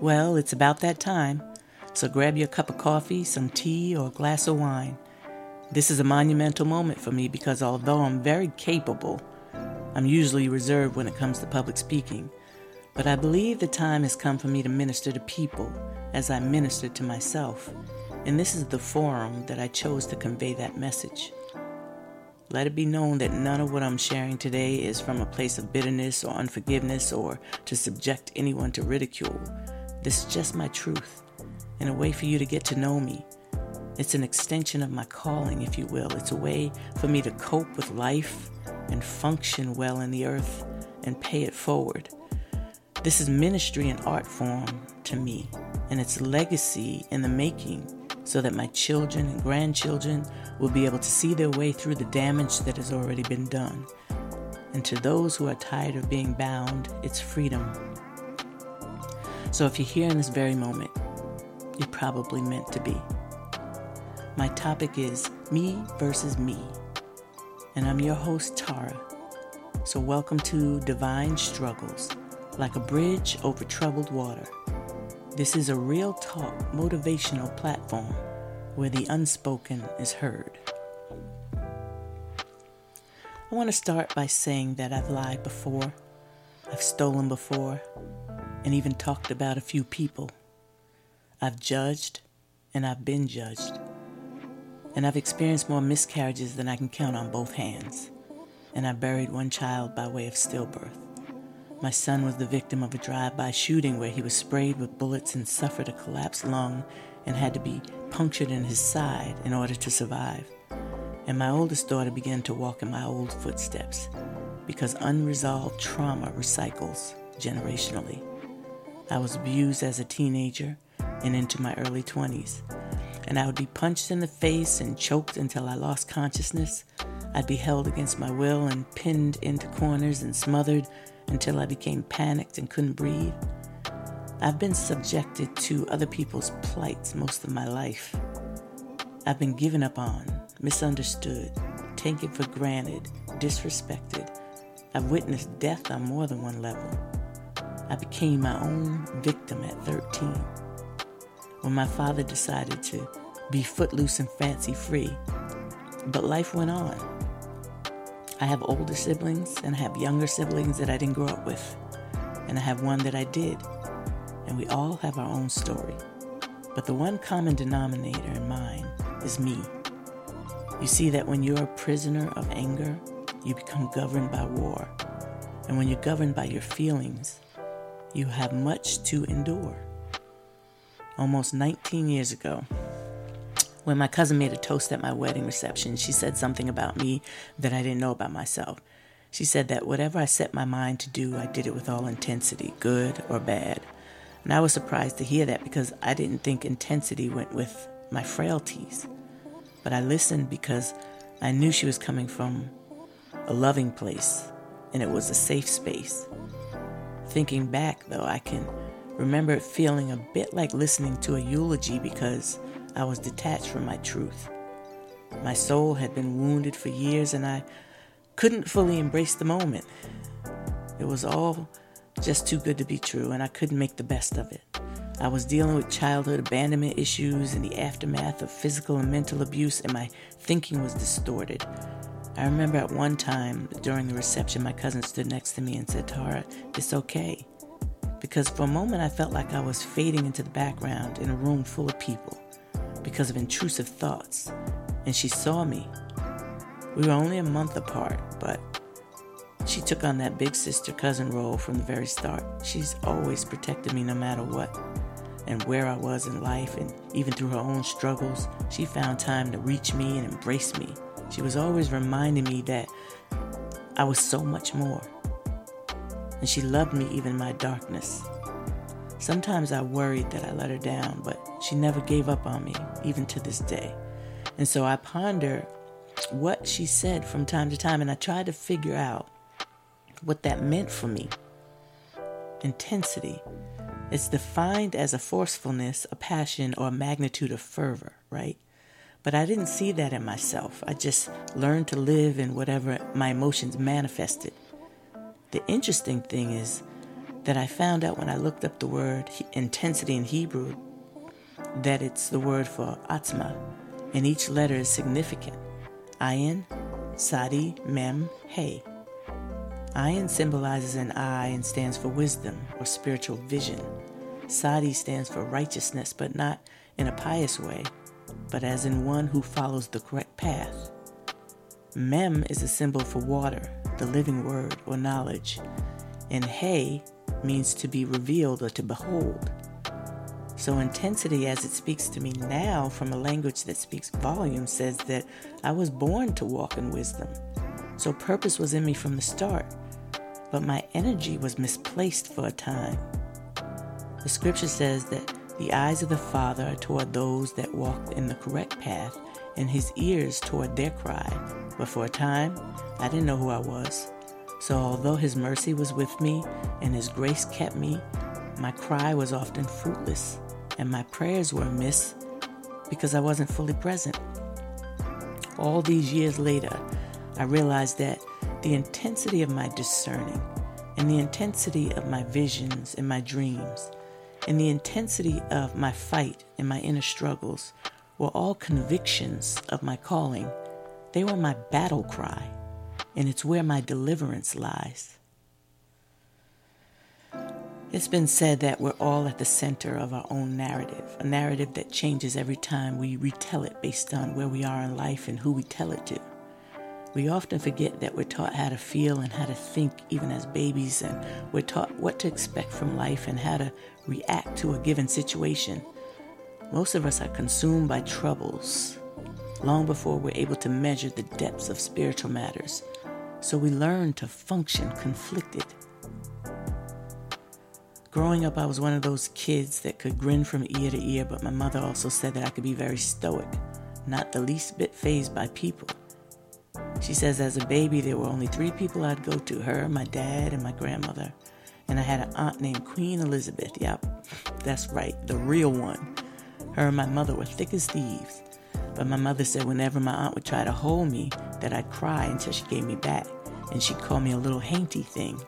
Well, it's about that time, so grab your cup of coffee, some tea, or a glass of wine. This is a monumental moment for me because although I'm very capable, I'm usually reserved when it comes to public speaking. But I believe the time has come for me to minister to people as I minister to myself. And this is the forum that I chose to convey that message. Let it be known that none of what I'm sharing today is from a place of bitterness or unforgiveness or to subject anyone to ridicule. This is just my truth and a way for you to get to know me. It's an extension of my calling, if you will. It's a way for me to cope with life and function well in the earth and pay it forward. This is ministry in art form to me, and it's legacy in the making so that my children and grandchildren will be able to see their way through the damage that has already been done. And to those who are tired of being bound, it's freedom so if you're here in this very moment, you're probably meant to be. My topic is me versus me, and I'm your host, Tara. So welcome to Divine Struggles, like a bridge over troubled water. This is a real talk, motivational platform where the unspoken is heard. I want to start by saying that I've lied before, I've stolen before, and even talked about a few people. I've judged and I've been judged. And I've experienced more miscarriages than I can count on both hands. And I buried one child by way of stillbirth. My son was the victim of a drive by shooting where he was sprayed with bullets and suffered a collapsed lung and had to be punctured in his side in order to survive. And my oldest daughter began to walk in my old footsteps because unresolved trauma recycles generationally. I was abused as a teenager and into my early 20s. And I would be punched in the face and choked until I lost consciousness. I'd be held against my will and pinned into corners and smothered until I became panicked and couldn't breathe. I've been subjected to other people's plights most of my life. I've been given up on, misunderstood, taken for granted, disrespected. I've witnessed death on more than one level. I became my own victim at 13 when my father decided to be footloose and fancy free. But life went on. I have older siblings and I have younger siblings that I didn't grow up with. And I have one that I did. And we all have our own story. But the one common denominator in mine is me. You see that when you're a prisoner of anger, you become governed by war. And when you're governed by your feelings, you have much to endure. Almost 19 years ago, when my cousin made a toast at my wedding reception, she said something about me that I didn't know about myself. She said that whatever I set my mind to do, I did it with all intensity, good or bad. And I was surprised to hear that because I didn't think intensity went with my frailties. But I listened because I knew she was coming from a loving place and it was a safe space. Thinking back, though, I can remember it feeling a bit like listening to a eulogy because I was detached from my truth. My soul had been wounded for years and I couldn't fully embrace the moment. It was all just too good to be true and I couldn't make the best of it. I was dealing with childhood abandonment issues and the aftermath of physical and mental abuse, and my thinking was distorted. I remember at one time during the reception, my cousin stood next to me and said, Tara, it's okay. Because for a moment, I felt like I was fading into the background in a room full of people because of intrusive thoughts. And she saw me. We were only a month apart, but she took on that big sister cousin role from the very start. She's always protected me no matter what and where I was in life, and even through her own struggles, she found time to reach me and embrace me she was always reminding me that I was so much more. And she loved me even in my darkness. Sometimes I worried that I let her down, but she never gave up on me, even to this day. And so I ponder what she said from time to time, and I try to figure out what that meant for me. Intensity. It's defined as a forcefulness, a passion, or a magnitude of fervor, right? But I didn't see that in myself. I just learned to live in whatever my emotions manifested. The interesting thing is, that I found out when I looked up the word intensity in Hebrew that it's the word for atzma, and each letter is significant. Ayin, Sadi, Mem, Hey. Ayin symbolizes an eye and stands for wisdom or spiritual vision. Sadi stands for righteousness, but not in a pious way, but as in one who follows the correct path. Mem is a symbol for water, the living word or knowledge, and Hey means to be revealed or to behold. So, intensity, as it speaks to me now from a language that speaks volume, says that I was born to walk in wisdom. So, purpose was in me from the start, but my energy was misplaced for a time. The scripture says that the eyes of the Father are toward those that walk in the correct path, and his ears toward their cry. But for a time, I didn't know who I was. So, although His mercy was with me and His grace kept me, my cry was often fruitless and my prayers were amiss because I wasn't fully present. All these years later, I realized that the intensity of my discerning and the intensity of my visions and my dreams and the intensity of my fight and my inner struggles were all convictions of my calling. They were my battle cry and it's where my deliverance lies. It's been said that we're all at the center of our own narrative, a narrative that changes every time we retell it based on where we are in life and who we tell it to. We often forget that we're taught how to feel and how to think even as babies, and we're taught what to expect from life and how to react to a given situation. Most of us are consumed by troubles long before we're able to measure the depths of spiritual matters so we learn to function conflicted. Growing up, I was one of those kids that could grin from ear to ear, but my mother also said that I could be very stoic, not the least bit phased by people. She says as a baby, there were only three people I'd go to her, my dad, and my grandmother. And I had an aunt named Queen Elizabeth. Yep, that's right, the real one. Her and my mother were thick as thieves. But my mother said whenever my aunt would try to hold me, that I'd cry until she gave me back. And she'd call me a little hainty thing.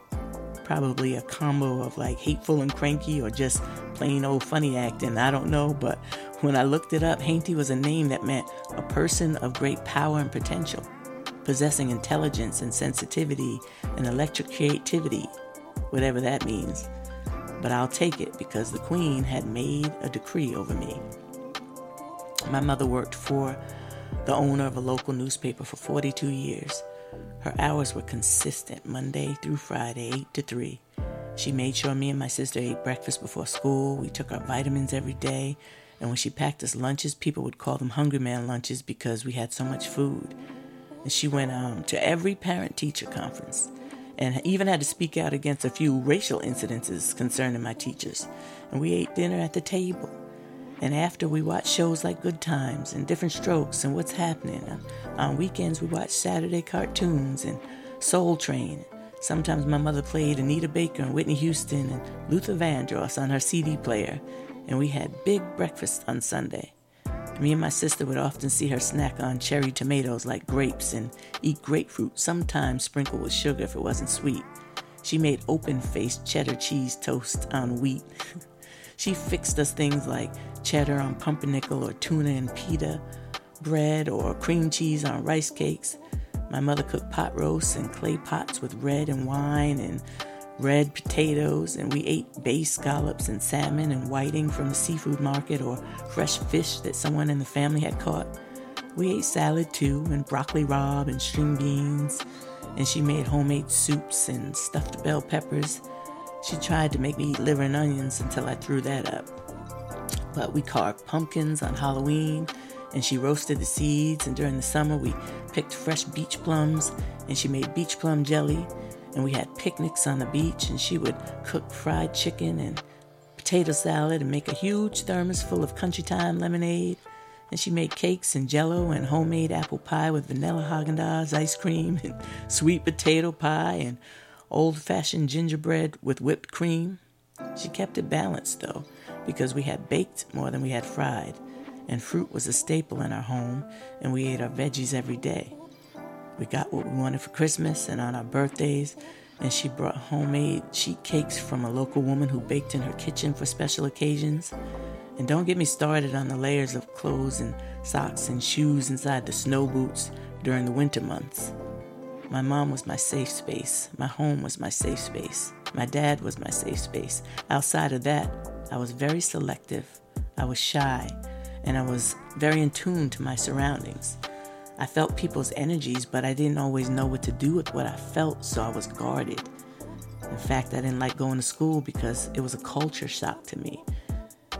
Probably a combo of like hateful and cranky or just plain old funny acting. I don't know. But when I looked it up, hainty was a name that meant a person of great power and potential, possessing intelligence and sensitivity and electric creativity, whatever that means. But I'll take it because the queen had made a decree over me. My mother worked for the owner of a local newspaper for 42 years. Her hours were consistent Monday through Friday, 8 to 3. She made sure me and my sister ate breakfast before school. We took our vitamins every day. And when she packed us lunches, people would call them Hungry Man lunches because we had so much food. And she went um, to every parent teacher conference and even had to speak out against a few racial incidences concerning my teachers. And we ate dinner at the table. And after we watched shows like Good Times and Different Strokes and What's Happening. On weekends, we watched Saturday cartoons and Soul Train. Sometimes my mother played Anita Baker and Whitney Houston and Luther Vandross on her CD player, and we had big breakfast on Sunday. Me and my sister would often see her snack on cherry tomatoes like grapes and eat grapefruit, sometimes sprinkled with sugar if it wasn't sweet. She made open faced cheddar cheese toast on wheat. She fixed us things like cheddar on pumpernickel or tuna and pita, bread or cream cheese on rice cakes. My mother cooked pot roasts and clay pots with red and wine and red potatoes, and we ate bay scallops and salmon and whiting from the seafood market or fresh fish that someone in the family had caught. We ate salad too, and broccoli rabe and string beans, and she made homemade soups and stuffed bell peppers she tried to make me eat liver and onions until I threw that up. But we carved pumpkins on Halloween, and she roasted the seeds. And during the summer, we picked fresh beach plums, and she made beach plum jelly. And we had picnics on the beach, and she would cook fried chicken and potato salad and make a huge thermos full of country time lemonade. And she made cakes and jello and homemade apple pie with vanilla Haagen-Dazs ice cream and sweet potato pie and old fashioned gingerbread with whipped cream. She kept it balanced, though, because we had baked more than we had fried, and fruit was a staple in our home, and we ate our veggies every day. We got what we wanted for Christmas and on our birthdays, and she brought homemade sheet cakes from a local woman who baked in her kitchen for special occasions. And don't get me started on the layers of clothes and socks and shoes inside the snow boots during the winter months. My mom was my safe space. My home was my safe space. My dad was my safe space. Outside of that, I was very selective. I was shy, and I was very in tune to my surroundings. I felt people's energies, but I didn't always know what to do with what I felt, so I was guarded. In fact, I didn't like going to school because it was a culture shock to me.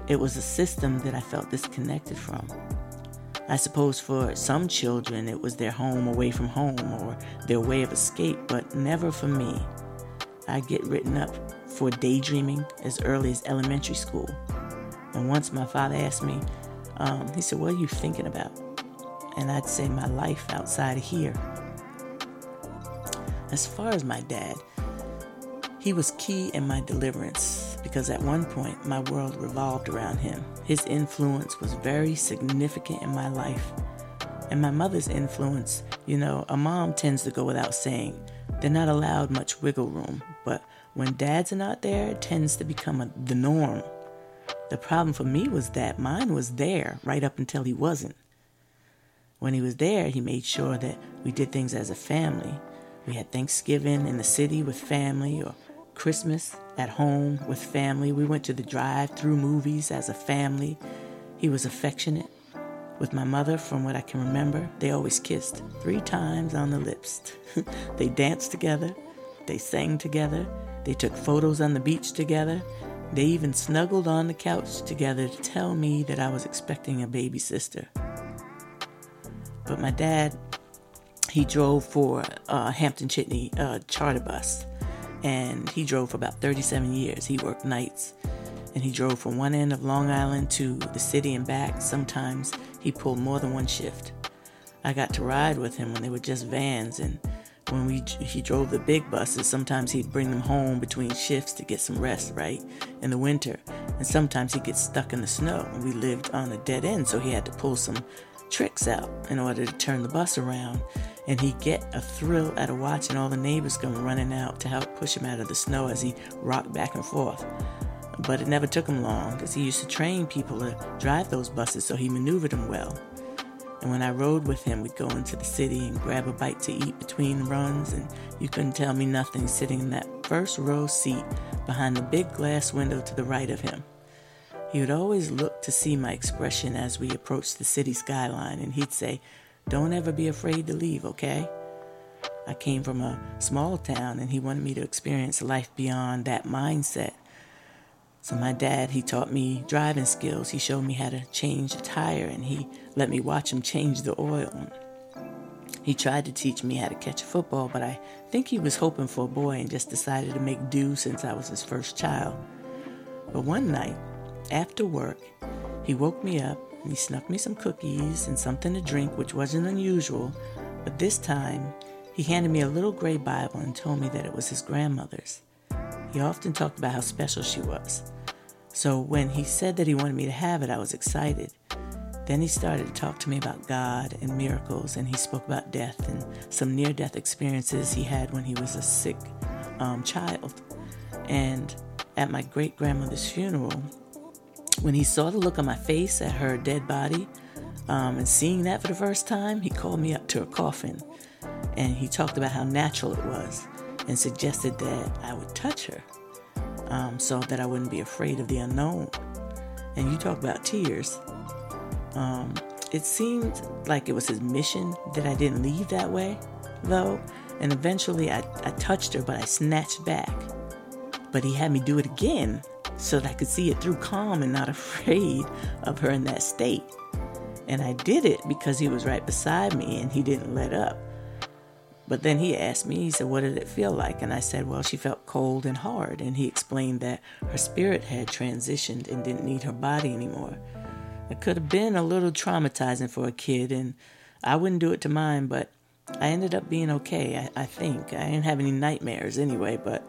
It was a system that I felt disconnected from. I suppose for some children it was their home away from home or their way of escape, but never for me. I get written up for daydreaming as early as elementary school. And once my father asked me, um, he said, What are you thinking about? And I'd say, My life outside of here. As far as my dad, he was key in my deliverance because at one point my world revolved around him. His influence was very significant in my life. And my mother's influence, you know, a mom tends to go without saying. They're not allowed much wiggle room, but when dads are not there, it tends to become a, the norm. The problem for me was that mine was there right up until he wasn't. When he was there, he made sure that we did things as a family. We had Thanksgiving in the city with family or Christmas at home with family. We went to the drive through movies as a family. He was affectionate. With my mother, from what I can remember, they always kissed three times on the lips. they danced together, they sang together, they took photos on the beach together. They even snuggled on the couch together to tell me that I was expecting a baby sister. But my dad, he drove for uh, Hampton Jitney uh, charter bus and he drove for about 37 years. He worked nights and he drove from one end of Long Island to the city and back. Sometimes he pulled more than one shift. I got to ride with him when they were just vans and when we he drove the big buses, sometimes he'd bring them home between shifts to get some rest, right? In the winter. And sometimes he'd get stuck in the snow. And we lived on a dead end, so he had to pull some tricks out in order to turn the bus around and he'd get a thrill out of watching all the neighbors come running out to help push him out of the snow as he rocked back and forth. But it never took him long because he used to train people to drive those buses so he maneuvered them well. And when I rode with him, we'd go into the city and grab a bite to eat between runs, and you couldn't tell me nothing sitting in that first row seat behind the big glass window to the right of him. He would always look to see my expression as we approached the city skyline, and he'd say, don't ever be afraid to leave, okay? I came from a small town and he wanted me to experience life beyond that mindset. So, my dad, he taught me driving skills. He showed me how to change a tire and he let me watch him change the oil. He tried to teach me how to catch a football, but I think he was hoping for a boy and just decided to make do since I was his first child. But one night, after work, he woke me up and he snuck me some cookies and something to drink, which wasn't unusual, but this time he handed me a little gray Bible and told me that it was his grandmother's. He often talked about how special she was. So when he said that he wanted me to have it, I was excited. Then he started to talk to me about God and miracles, and he spoke about death and some near death experiences he had when he was a sick um, child. And at my great grandmother's funeral, when he saw the look on my face at her dead body um, and seeing that for the first time, he called me up to her coffin and he talked about how natural it was and suggested that I would touch her um, so that I wouldn't be afraid of the unknown. And you talk about tears. Um, it seemed like it was his mission that I didn't leave that way, though. And eventually I, I touched her, but I snatched back. But he had me do it again so that I could see it through calm and not afraid of her in that state. And I did it because he was right beside me and he didn't let up. But then he asked me, he said, What did it feel like? And I said, Well, she felt cold and hard. And he explained that her spirit had transitioned and didn't need her body anymore. It could have been a little traumatizing for a kid, and I wouldn't do it to mine, but I ended up being okay, I, I think. I didn't have any nightmares anyway, but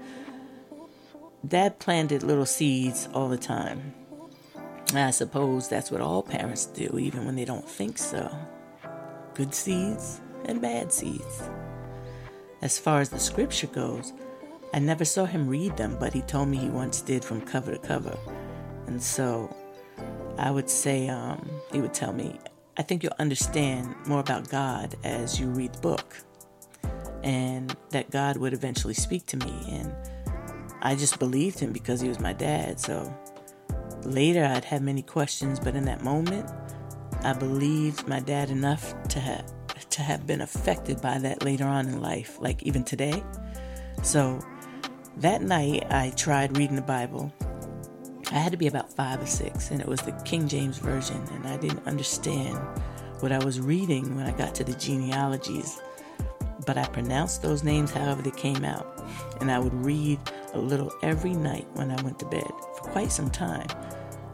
Dad planted little seeds all the time. I suppose that's what all parents do, even when they don't think so. Good seeds and bad seeds. As far as the scripture goes, I never saw him read them, but he told me he once did from cover to cover. And so I would say, um, he would tell me, I think you'll understand more about God as you read the book. And that God would eventually speak to me. And I just believed him because he was my dad. So later I'd have many questions, but in that moment, I believed my dad enough to have to have been affected by that later on in life, like even today. So that night I tried reading the Bible I had to be about five or six, and it was the King James Version, and I didn't understand what I was reading when I got to the genealogies. But I pronounced those names however they came out, and I would read a little every night when I went to bed for quite some time.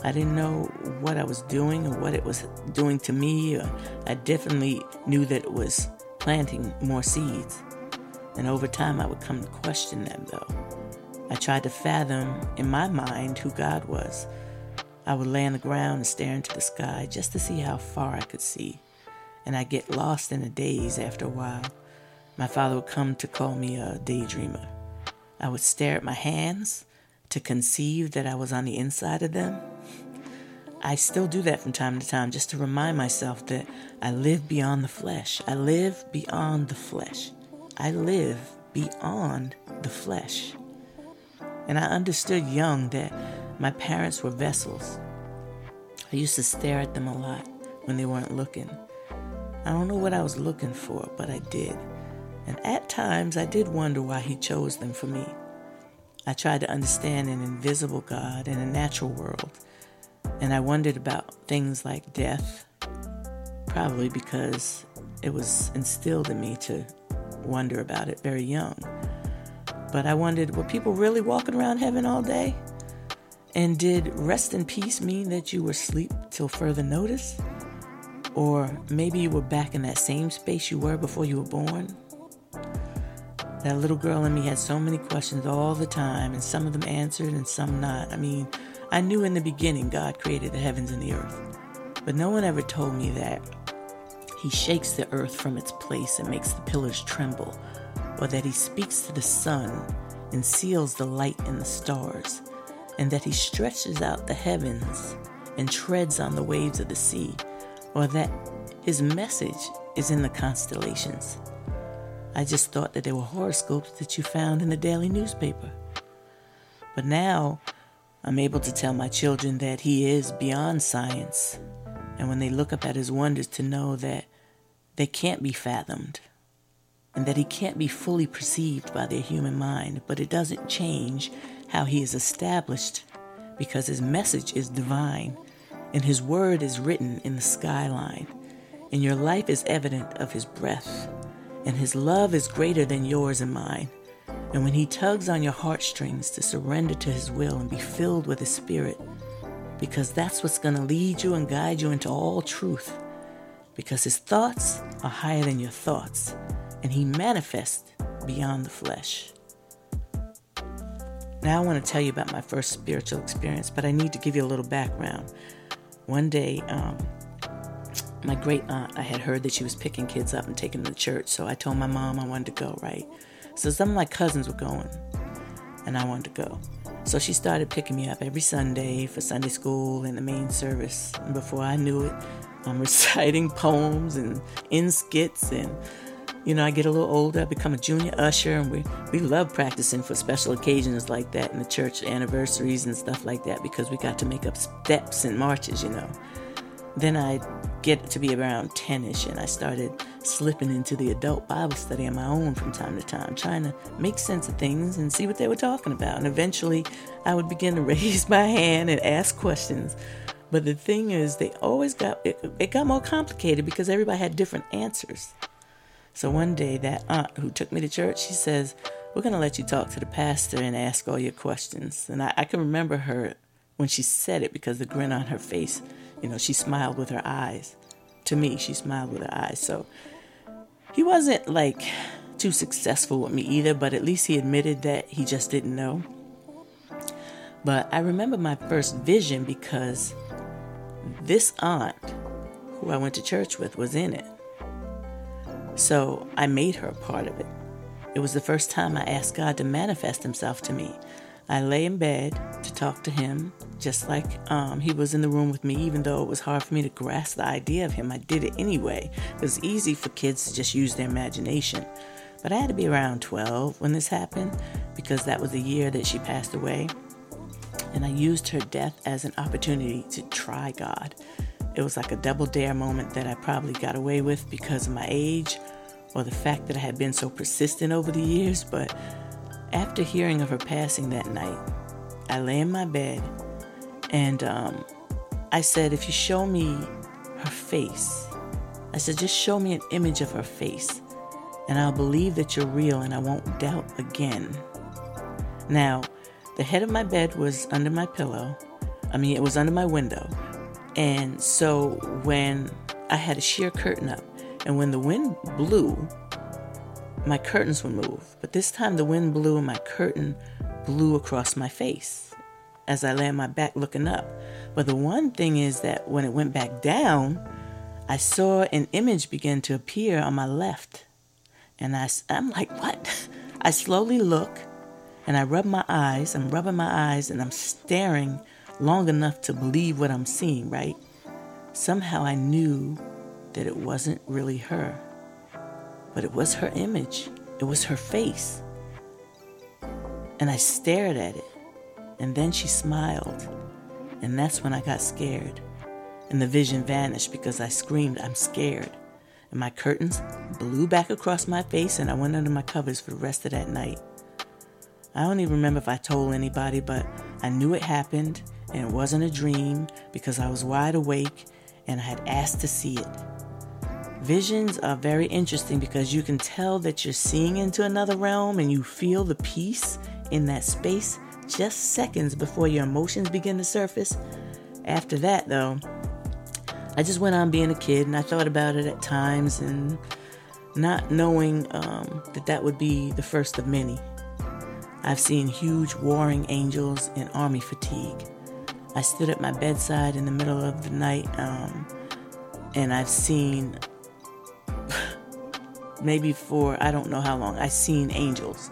I didn't know what I was doing or what it was doing to me, I definitely knew that it was planting more seeds. And over time, I would come to question them, though. I tried to fathom in my mind who God was. I would lay on the ground and stare into the sky just to see how far I could see. And I'd get lost in a daze after a while. My father would come to call me a daydreamer. I would stare at my hands to conceive that I was on the inside of them. I still do that from time to time just to remind myself that I live beyond the flesh. I live beyond the flesh. I live beyond the flesh. And I understood young that my parents were vessels. I used to stare at them a lot when they weren't looking. I don't know what I was looking for, but I did. And at times I did wonder why He chose them for me. I tried to understand an invisible God in a natural world, and I wondered about things like death, probably because it was instilled in me to wonder about it very young. But I wondered were people really walking around heaven all day? And did rest in peace mean that you were asleep till further notice? Or maybe you were back in that same space you were before you were born? That little girl in me had so many questions all the time, and some of them answered and some not. I mean, I knew in the beginning God created the heavens and the earth, but no one ever told me that He shakes the earth from its place and makes the pillars tremble or that he speaks to the sun and seals the light in the stars, and that he stretches out the heavens and treads on the waves of the sea, or that his message is in the constellations. I just thought that they were horoscopes that you found in the daily newspaper. But now I'm able to tell my children that he is beyond science, and when they look up at his wonders, to know that they can't be fathomed and that he can't be fully perceived by their human mind, but it doesn't change how he is established because his message is divine and his word is written in the skyline, and your life is evident of his breath, and his love is greater than yours and mine. And when he tugs on your heartstrings to surrender to his will and be filled with his spirit, because that's what's going to lead you and guide you into all truth, because his thoughts are higher than your thoughts and he manifests beyond the flesh. Now, I want to tell you about my first spiritual experience, but I need to give you a little background. One day, um, my great aunt, I had heard that she was picking kids up and taking them to church, so I told my mom I wanted to go, right? So some of my cousins were going, and I wanted to go. So she started picking me up every Sunday for Sunday school and the main service. And before I knew it, I'm reciting poems and in skits and you know, I get a little older, I become a junior usher, and we, we love practicing for special occasions like that in the church anniversaries and stuff like that because we got to make up steps and marches, you know. Then I get to be around 10 ish, and I started slipping into the adult Bible study on my own from time to time, trying to make sense of things and see what they were talking about. And eventually, I would begin to raise my hand and ask questions. But the thing is, they always got it, it got more complicated because everybody had different answers. So one day, that aunt who took me to church, she says, We're going to let you talk to the pastor and ask all your questions. And I, I can remember her when she said it because the grin on her face, you know, she smiled with her eyes. To me, she smiled with her eyes. So he wasn't like too successful with me either, but at least he admitted that he just didn't know. But I remember my first vision because this aunt who I went to church with was in it. So I made her a part of it. It was the first time I asked God to manifest Himself to me. I lay in bed to talk to Him, just like um, He was in the room with me, even though it was hard for me to grasp the idea of Him. I did it anyway. It was easy for kids to just use their imagination. But I had to be around 12 when this happened because that was the year that she passed away. And I used her death as an opportunity to try God. It was like a double dare moment that I probably got away with because of my age or the fact that I had been so persistent over the years. But after hearing of her passing that night, I lay in my bed and um, I said, If you show me her face, I said, just show me an image of her face and I'll believe that you're real and I won't doubt again. Now, the head of my bed was under my pillow. I mean, it was under my window. And so when I had a sheer curtain up, and when the wind blew, my curtains would move. But this time the wind blew and my curtain blew across my face as I lay on my back looking up. But the one thing is that when it went back down, I saw an image begin to appear on my left. And I, I'm like, what? I slowly look and I rub my eyes. I'm rubbing my eyes and I'm staring long enough to believe what I'm seeing, right? Somehow I knew that it wasn't really her, but it was her image, it was her face. And I stared at it, and then she smiled, and that's when I got scared. And the vision vanished because I screamed, I'm scared. And my curtains blew back across my face, and I went under my covers for the rest of that night. I don't even remember if I told anybody, but I knew it happened, and it wasn't a dream because I was wide awake and I had asked to see it. Visions are very interesting because you can tell that you're seeing into another realm and you feel the peace in that space just seconds before your emotions begin to surface. After that, though, I just went on being a kid and I thought about it at times and not knowing um, that that would be the first of many. I've seen huge warring angels in army fatigue. I stood at my bedside in the middle of the night um, and I've seen maybe for I don't know how long. I seen angels.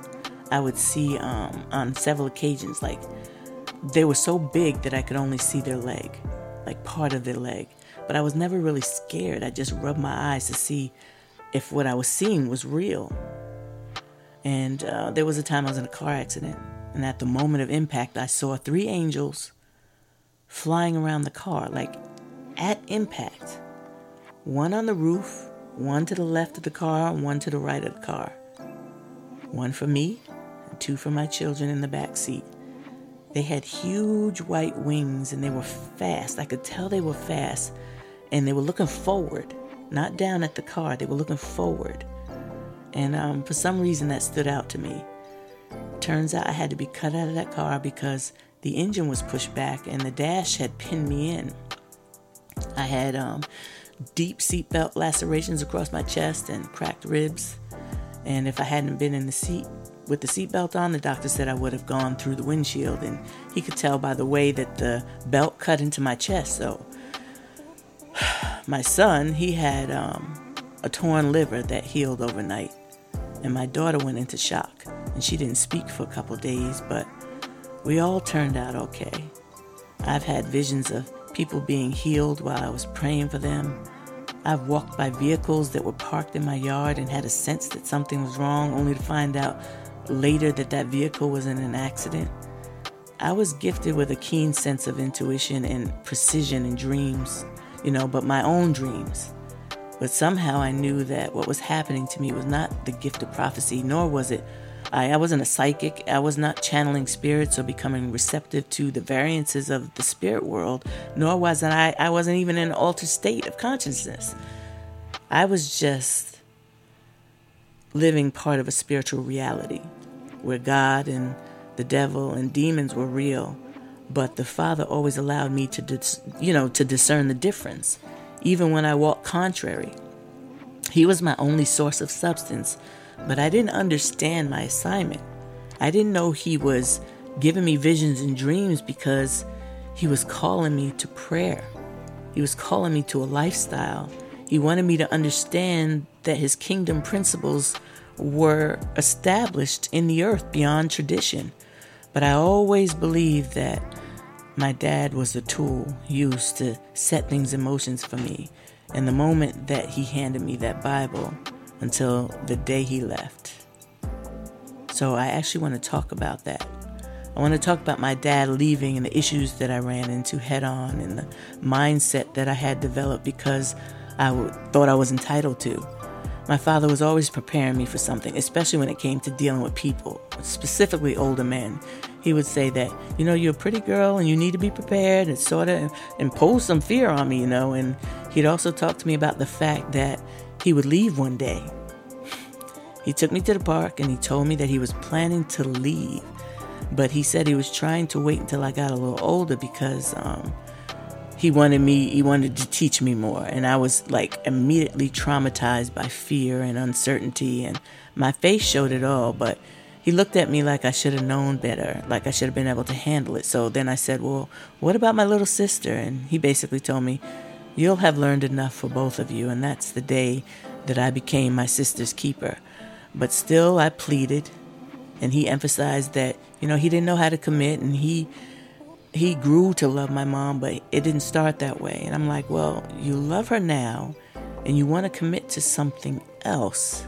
I would see um, on several occasions like they were so big that I could only see their leg, like part of their leg. But I was never really scared. I just rubbed my eyes to see if what I was seeing was real. And uh, there was a time I was in a car accident, and at the moment of impact, I saw three angels flying around the car, like at impact. One on the roof, one to the left of the car, one to the right of the car. One for me, and two for my children in the back seat. They had huge white wings and they were fast. I could tell they were fast. And they were looking forward, not down at the car. They were looking forward. And um, for some reason, that stood out to me. Turns out I had to be cut out of that car because the engine was pushed back and the dash had pinned me in. I had um, deep seatbelt lacerations across my chest and cracked ribs. And if I hadn't been in the seat with the seatbelt on, the doctor said I would have gone through the windshield. And he could tell by the way that the belt cut into my chest. So, my son, he had um, a torn liver that healed overnight. And my daughter went into shock. And she didn't speak for a couple days, but we all turned out okay. I've had visions of people being healed while I was praying for them. I've walked by vehicles that were parked in my yard and had a sense that something was wrong, only to find out later that that vehicle was in an accident. I was gifted with a keen sense of intuition and precision in dreams, you know, but my own dreams. But somehow I knew that what was happening to me was not the gift of prophecy, nor was it I, I wasn't a psychic. I was not channeling spirits or becoming receptive to the variances of the spirit world, nor was I, I wasn't even in an altered state of consciousness. I was just living part of a spiritual reality where God and the devil and demons were real, but the Father always allowed me to, dis, you know, to discern the difference, even when I walked contrary. He was my only source of substance but I didn't understand my assignment. I didn't know He was giving me visions and dreams because He was calling me to prayer. He was calling me to a lifestyle. He wanted me to understand that His kingdom principles were established in the earth beyond tradition. But I always believed that my dad was a tool used to set things in motions for me. And the moment that he handed me that Bible until the day he left. So I actually want to talk about that. I want to talk about my dad leaving and the issues that I ran into head on and the mindset that I had developed because I w- thought I was entitled to. My father was always preparing me for something, especially when it came to dealing with people, specifically older men. He would say that, you know, you're a pretty girl and you need to be prepared and sort of impose some fear on me, you know. And he'd also talk to me about the fact that he would leave one day. He took me to the park and he told me that he was planning to leave but he said he was trying to wait until I got a little older because um, he wanted me, he wanted to teach me more. And I was like immediately traumatized by fear and uncertainty, and my face showed it all. But he looked at me like I should have known better, like I should have been able to handle it. So then I said, Well, what about my little sister? And he basically told me, You'll have learned enough for both of you. And that's the day that I became my sister's keeper. But still, I pleaded and he emphasized that you know he didn't know how to commit and he he grew to love my mom but it didn't start that way and i'm like well you love her now and you want to commit to something else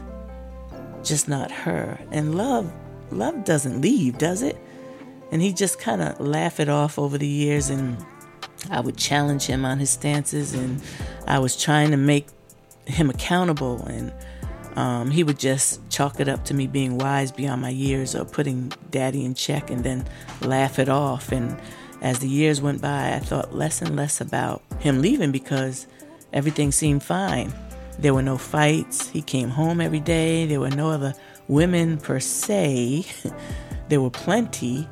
just not her and love love doesn't leave does it and he just kind of laughed it off over the years and i would challenge him on his stances and i was trying to make him accountable and um, he would just chalk it up to me being wise beyond my years or putting daddy in check and then laugh it off. And as the years went by, I thought less and less about him leaving because everything seemed fine. There were no fights. He came home every day. There were no other women per se. there were plenty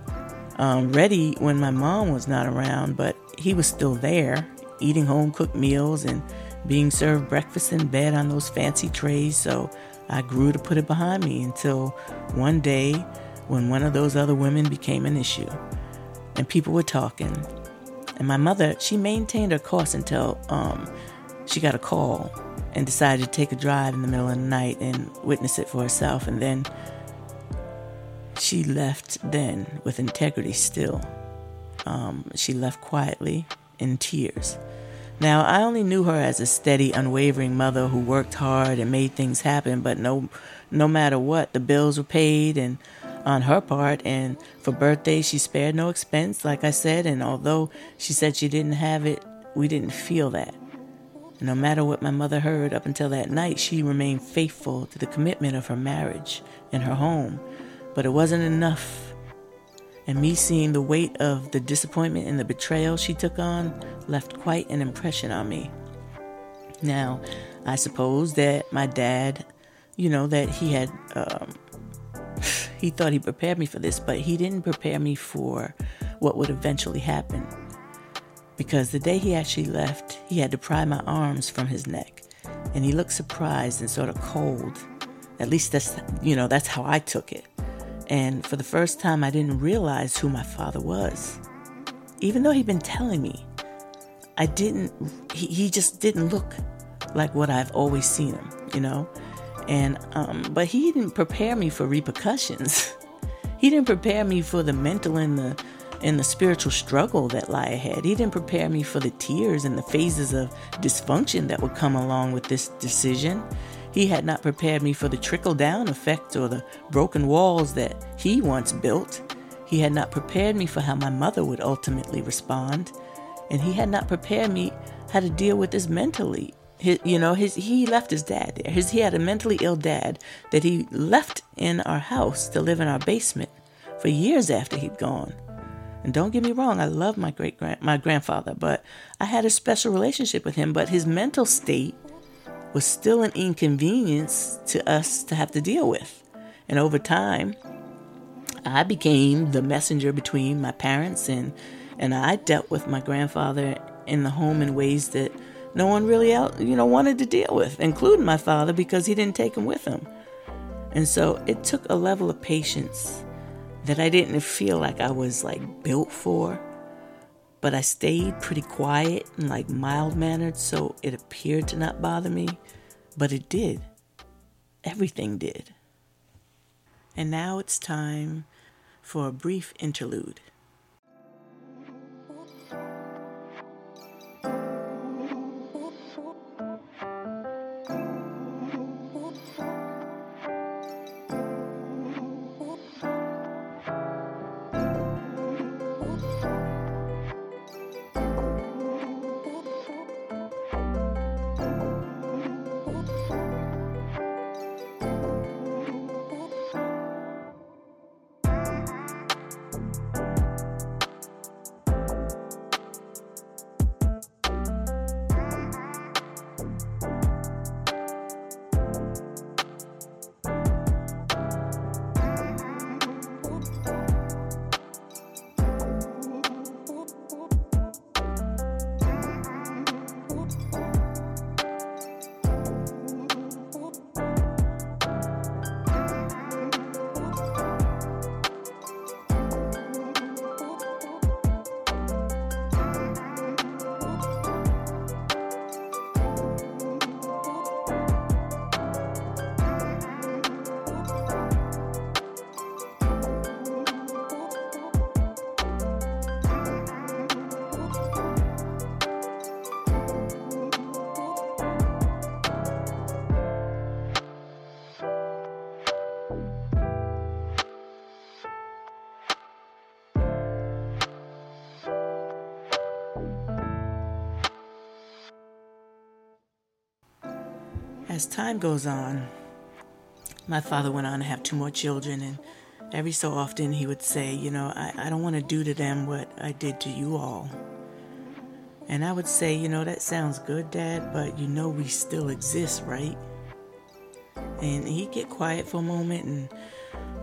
um, ready when my mom was not around, but he was still there, eating home cooked meals and being served breakfast in bed on those fancy trays, so I grew to put it behind me until one day when one of those other women became an issue and people were talking. And my mother, she maintained her course until um, she got a call and decided to take a drive in the middle of the night and witness it for herself. And then she left then with integrity still. Um, she left quietly in tears. Now, I only knew her as a steady, unwavering mother who worked hard and made things happen, but no no matter what, the bills were paid and on her part and for birthdays she spared no expense, like I said, and although she said she didn't have it, we didn't feel that. no matter what my mother heard up until that night, she remained faithful to the commitment of her marriage and her home. But it wasn't enough and me seeing the weight of the disappointment and the betrayal she took on left quite an impression on me. Now, I suppose that my dad, you know, that he had, um, he thought he prepared me for this, but he didn't prepare me for what would eventually happen. Because the day he actually left, he had to pry my arms from his neck, and he looked surprised and sort of cold. At least that's, you know, that's how I took it. And for the first time, I didn't realize who my father was. Even though he'd been telling me, I didn't, he, he just didn't look like what I've always seen him, you know? And, um, but he didn't prepare me for repercussions. he didn't prepare me for the mental and the, and the spiritual struggle that lie ahead. He didn't prepare me for the tears and the phases of dysfunction that would come along with this decision. He had not prepared me for the trickle down effect or the broken walls that he once built. He had not prepared me for how my mother would ultimately respond. And he had not prepared me how to deal with this mentally. His, you know, his he left his dad there. His, he had a mentally ill dad that he left in our house to live in our basement for years after he'd gone. And don't get me wrong, I love my great grand my grandfather, but I had a special relationship with him. But his mental state was still an inconvenience to us to have to deal with. And over time, I became the messenger between my parents and and I dealt with my grandfather in the home in ways that no one really else, you know wanted to deal with, including my father because he didn't take him with him. And so it took a level of patience that I didn't feel like I was like built for but I stayed pretty quiet and like mild mannered, so it appeared to not bother me, but it did. Everything did. And now it's time for a brief interlude. As time goes on, my father went on to have two more children, and every so often he would say, You know, I, I don't want to do to them what I did to you all. And I would say, You know, that sounds good, Dad, but you know we still exist, right? And he'd get quiet for a moment, and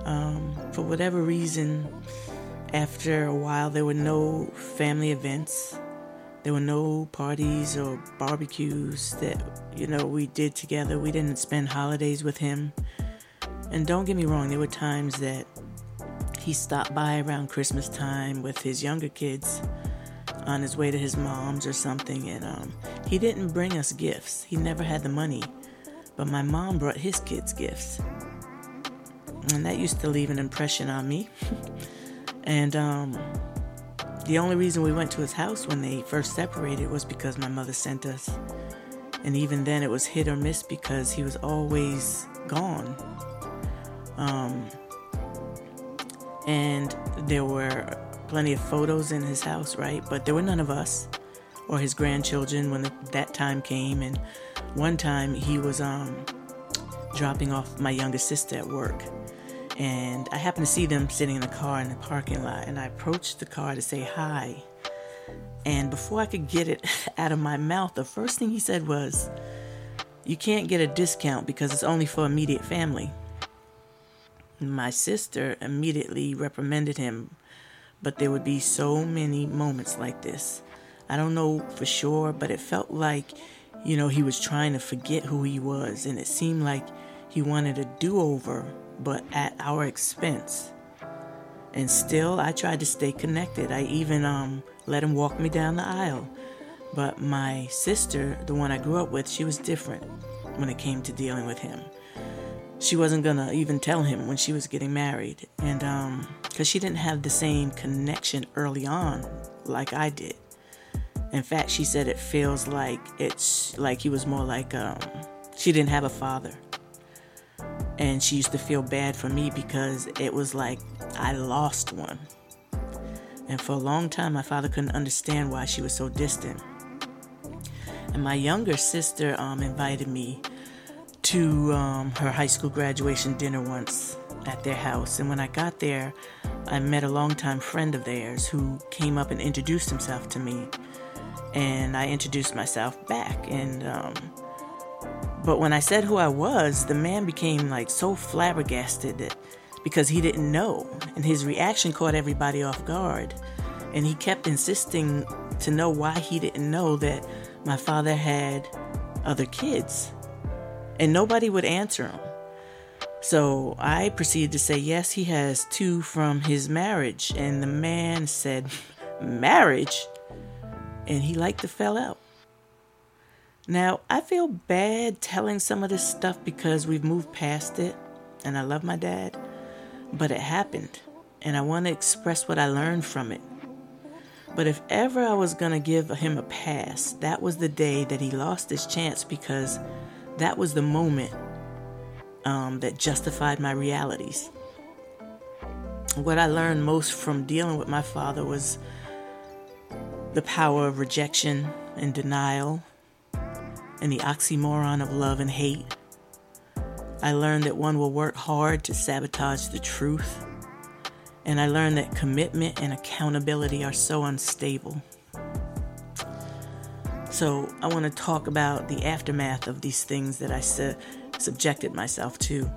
um, for whatever reason, after a while, there were no family events. There were no parties or barbecues that, you know, we did together. We didn't spend holidays with him. And don't get me wrong, there were times that he stopped by around Christmas time with his younger kids on his way to his mom's or something. And um, he didn't bring us gifts, he never had the money. But my mom brought his kids gifts. And that used to leave an impression on me. and um, the only reason we went to his house when they first separated was because my mother sent us. And even then, it was hit or miss because he was always gone. Um, and there were plenty of photos in his house, right? But there were none of us or his grandchildren when the, that time came. And one time he was um, dropping off my youngest sister at work and I happened to see them sitting in the car in the parking lot, and I approached the car to say hi. And before I could get it out of my mouth, the first thing he said was, You can't get a discount because it's only for immediate family. My sister immediately reprimanded him, but there would be so many moments like this. I don't know for sure, but it felt like, you know, he was trying to forget who he was, and it seemed like he wanted a do over but at our expense. And still, I tried to stay connected. I even um, let him walk me down the aisle. But my sister, the one I grew up with, she was different when it came to dealing with him. She wasn't gonna even tell him when she was getting married, and um, because she didn't have the same connection early on like I did. In fact, she said it feels like it's like he was more like um, she didn't have a father and she used to feel bad for me because it was like I lost one. And for a long time, my father couldn't understand why she was so distant. And my younger sister um, invited me to um, her high school graduation dinner once at their house. And when I got there, I met a longtime friend of theirs who came up and introduced himself to me. And I introduced myself back. And um, but when I said who I was, the man became like so flabbergasted that because he didn't know, and his reaction caught everybody off guard. And he kept insisting to know why he didn't know that my father had other kids. And nobody would answer him. So I proceeded to say, yes, he has two from his marriage. And the man said, marriage? And he liked to fell out. Now, I feel bad telling some of this stuff because we've moved past it and I love my dad. but it happened, and I want to express what I learned from it. But if ever I was going to give him a pass, that was the day that he lost his chance because that was the moment um, that justified my realities. What I learned most from dealing with my father was the power of rejection and denial and the oxymoron of love and hate. I learned that one will work hard to sabotage the truth. And I learned that commitment and accountability are so unstable. So, I want to talk about the aftermath of these things that I su- subjected myself to.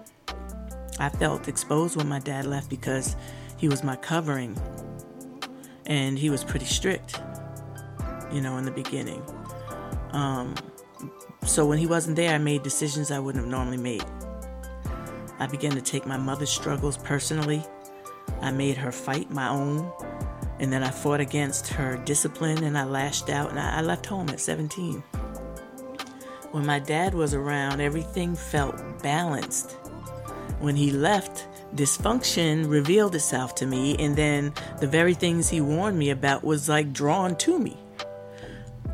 I felt exposed when my dad left because he was my covering and he was pretty strict, you know, in the beginning. Um, so when he wasn't there, I made decisions I wouldn't have normally made. I began to take my mother's struggles personally. I made her fight my own. And then I fought against her discipline and I lashed out and I, left home at 17. When my dad was around, everything felt balanced. When he left, dysfunction revealed itself to me, and then the very things he warned me about was like drawn to me.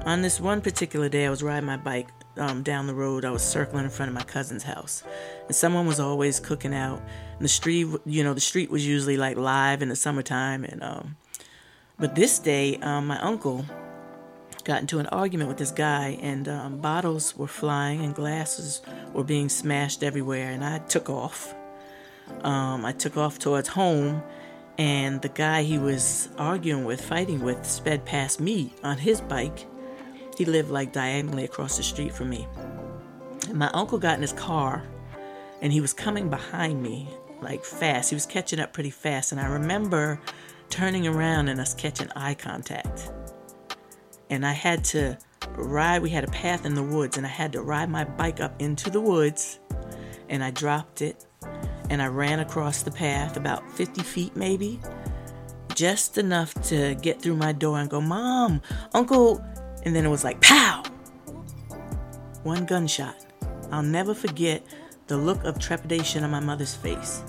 On this one particular day, I was riding my bike um, down the road. I was circling in front of my cousin's house, and someone was always cooking out. And the street, you know, the street was usually like live in the summertime. And um, but this day, um, my uncle got into an argument with this guy, and um, bottles were flying and glasses were being smashed everywhere. And I took off. Um, I took off towards home, and the guy he was arguing with, fighting with, sped past me on his bike he lived like diagonally across the street from me. And my uncle got in his car and he was coming behind me like fast. He was catching up pretty fast. And I remember turning around and us catching eye contact. And I had to ride, we had a path in the woods, and I had to ride my bike up into the woods. And I dropped it and I ran across the path about 50 feet maybe, just enough to get through my door and go, Mom, Uncle and then it was like pow! One gunshot. I'll never forget the look of trepidation on my mother's face.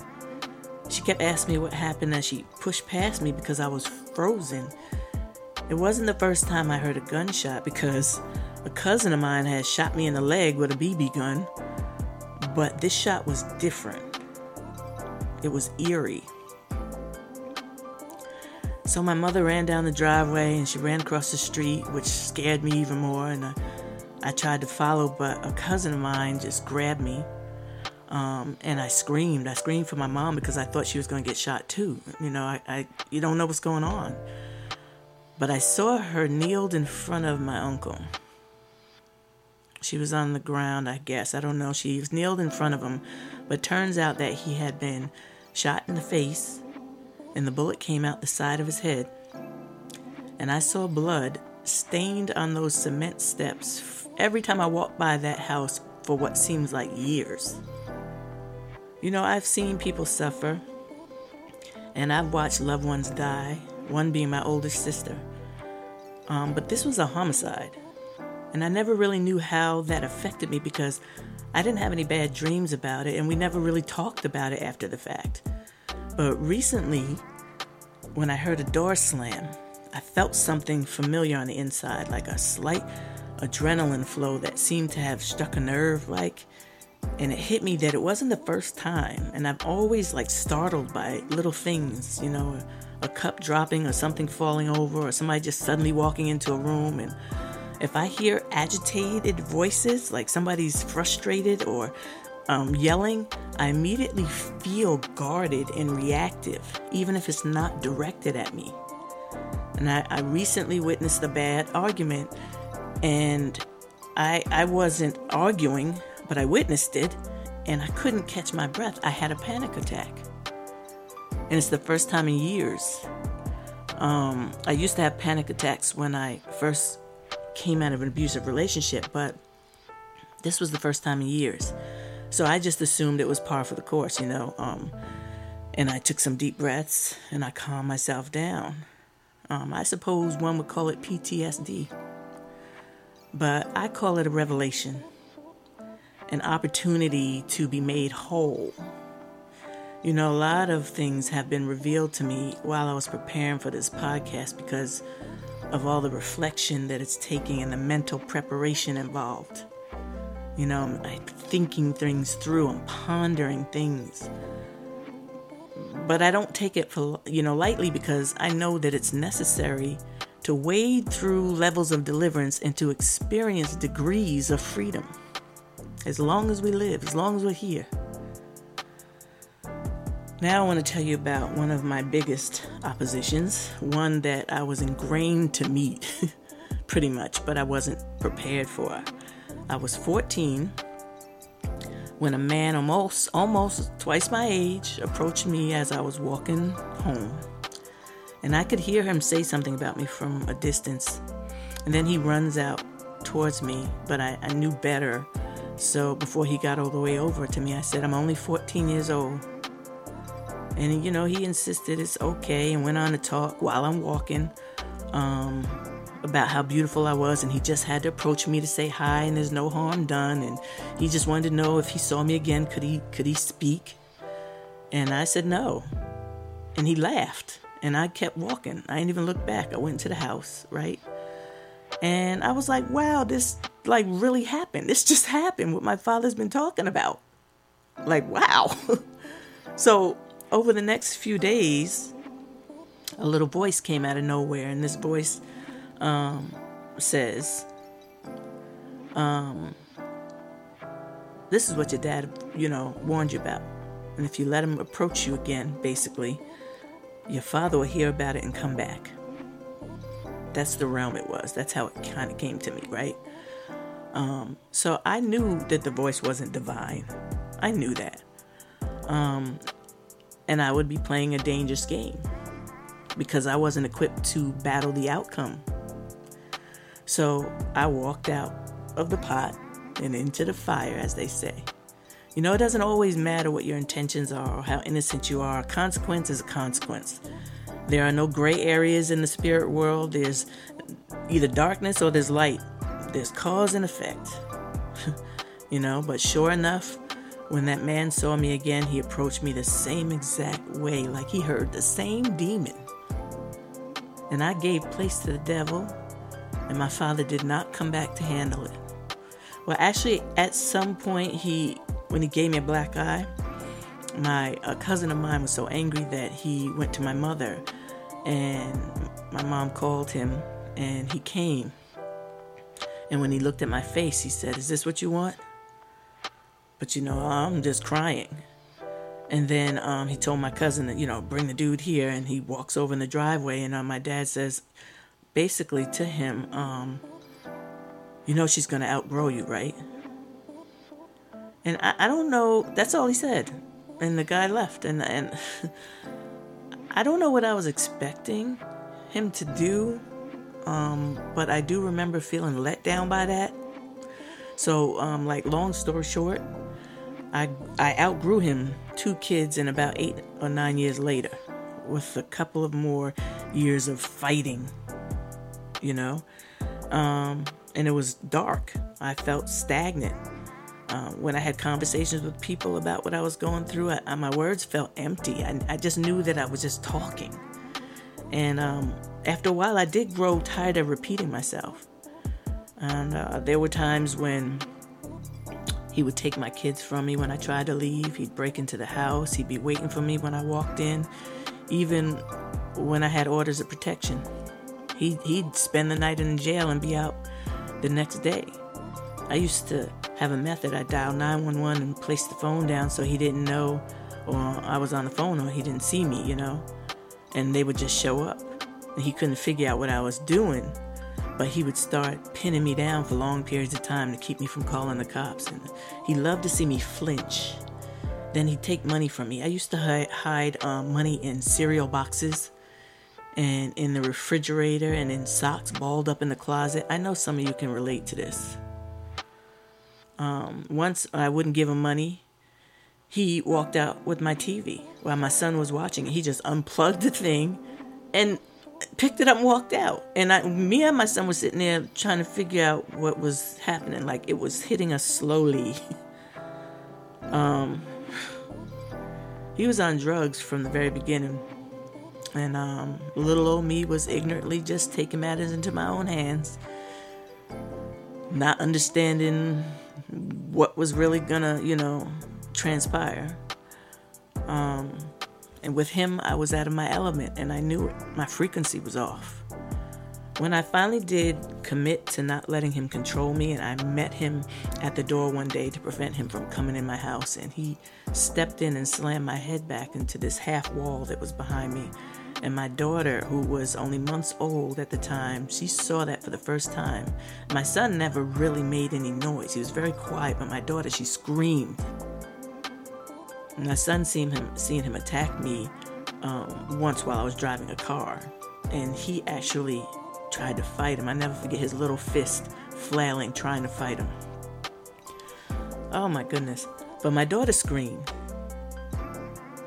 She kept asking me what happened as she pushed past me because I was frozen. It wasn't the first time I heard a gunshot because a cousin of mine had shot me in the leg with a BB gun, but this shot was different. It was eerie. So my mother ran down the driveway and she ran across the street, which scared me even more. And I, I tried to follow, but a cousin of mine just grabbed me. Um, and I screamed. I screamed for my mom because I thought she was going to get shot too. You know, I, I, you don't know what's going on. But I saw her kneeled in front of my uncle. She was on the ground, I guess. I don't know. She was kneeled in front of him. But turns out that he had been shot in the face and the bullet came out the side of his head. And I saw blood stained on those cement steps every time I walked by that house for what seems like years. You know, I've seen people suffer, and I've watched loved ones die, one being my oldest sister. Um, but this was a homicide. And I never really knew how that affected me because I didn't have any bad dreams about it, and we never really talked about it after the fact. But recently, when I heard a door slam, I felt something familiar on the inside, like a slight adrenaline flow that seemed to have struck a nerve, like, and it hit me that it wasn't the first time. And I'm always like startled by little things, you know, a cup dropping or something falling over or somebody just suddenly walking into a room. And if I hear agitated voices, like somebody's frustrated or um, yelling, I immediately feel guarded and reactive, even if it's not directed at me. And I, I recently witnessed a bad argument, and I, I wasn't arguing, but I witnessed it, and I couldn't catch my breath. I had a panic attack. And it's the first time in years. Um, I used to have panic attacks when I first came out of an abusive relationship, but this was the first time in years. So I just assumed it was par for the course, you know. Um, and I took some deep breaths and I calmed myself down. Um, I suppose one would call it PTSD, but I call it a revelation, an opportunity to be made whole. You know, a lot of things have been revealed to me while I was preparing for this podcast because of all the reflection that it's taking and the mental preparation involved. You know, I'm, thinking things through, I'm pondering things. But I don't take it for, you know, lightly because I know that it's necessary to wade through levels of deliverance and to experience degrees of freedom. As long as we live, as long as we're here. Now, I want to tell you about one of my biggest oppositions, one that I was ingrained to meet, pretty much, but I wasn't prepared for. I was 14 when a man almost almost twice my age approached me as I was walking home. And I could hear him say something about me from a distance. And then he runs out towards me, but I, I knew better. So before he got all the way over to me, I said, I'm only 14 years old. And, you know, he insisted it's okay and went on to talk while I'm walking um, about how beautiful I was. And he just had to approach me to say hi and there's no harm done. And he just wanted to know if he saw me again, could he, could he speak? And I said no. And he laughed. And I kept walking. I didn't even look back. I went to the house, right? And I was like, wow, this like really happened. This just happened what my father's been talking about. Like, wow. so over the next few days, a little voice came out of nowhere, and this voice um, says, um, This is what your dad, you know, warned you about. And if you let him approach you again, basically, your father will hear about it and come back. That's the realm it was. That's how it kind of came to me, right? Um, so I knew that the voice wasn't divine. I knew that. Um, and I would be playing a dangerous game because I wasn't equipped to battle the outcome. So I walked out of the pot and into the fire, as they say. You know, it doesn't always matter what your intentions are or how innocent you are. A consequence is a consequence. There are no gray areas in the spirit world. There's either darkness or there's light. There's cause and effect. you know, but sure enough, when that man saw me again, he approached me the same exact way, like he heard the same demon. And I gave place to the devil, and my father did not come back to handle it. Well, actually, at some point, he, when he gave me a black eye, my a cousin of mine was so angry that he went to my mother, and my mom called him, and he came. And when he looked at my face, he said, Is this what you want? But you know, I'm just crying. And then um, he told my cousin that, you know, bring the dude here. And he walks over in the driveway. And uh, my dad says, basically to him, um, you know, she's going to outgrow you, right? And I, I don't know. That's all he said. And the guy left. And, and I don't know what I was expecting him to do. Um, but I do remember feeling let down by that. So, um, like, long story short, I I outgrew him two kids in about eight or nine years later, with a couple of more years of fighting. You know, um, and it was dark. I felt stagnant. Um, when I had conversations with people about what I was going through, I, I, my words felt empty. I, I, just knew that I was just talking. And um, after a while, I did grow tired of repeating myself. And uh, there were times when he would take my kids from me when I tried to leave. He'd break into the house. He'd be waiting for me when I walked in, even when I had orders of protection. He, he'd spend the night in jail and be out the next day. I used to have a method. I dialed 911 and placed the phone down so he didn't know or I was on the phone or he didn't see me, you know. And they would just show up. And he couldn't figure out what I was doing but he would start pinning me down for long periods of time to keep me from calling the cops. And he loved to see me flinch. Then he'd take money from me. I used to hide, hide um, money in cereal boxes and in the refrigerator and in socks balled up in the closet. I know some of you can relate to this. Um, once I wouldn't give him money, he walked out with my TV while my son was watching. He just unplugged the thing and picked it up and walked out. And I, me and my son were sitting there trying to figure out what was happening. Like it was hitting us slowly. Um, he was on drugs from the very beginning. And um, little old me was ignorantly just taking matters into my own hands, not understanding what was really gonna, you know, transpire. Um, and with him, I was out of my element and I knew it. My frequency was off. When I finally did commit to not letting him control me, and I met him at the door one day to prevent him from coming in my house, and he stepped in and slammed my head back into this half wall that was behind me. And my daughter, who was only months old at the time, she saw that for the first time. My son never really made any noise. He was very quiet, but my daughter, she screamed. My son seen him seeing him attack me um, once while I was driving a car, and he actually tried to fight him. I never forget his little fist flailing, trying to fight him. Oh my goodness. But my daughter screamed.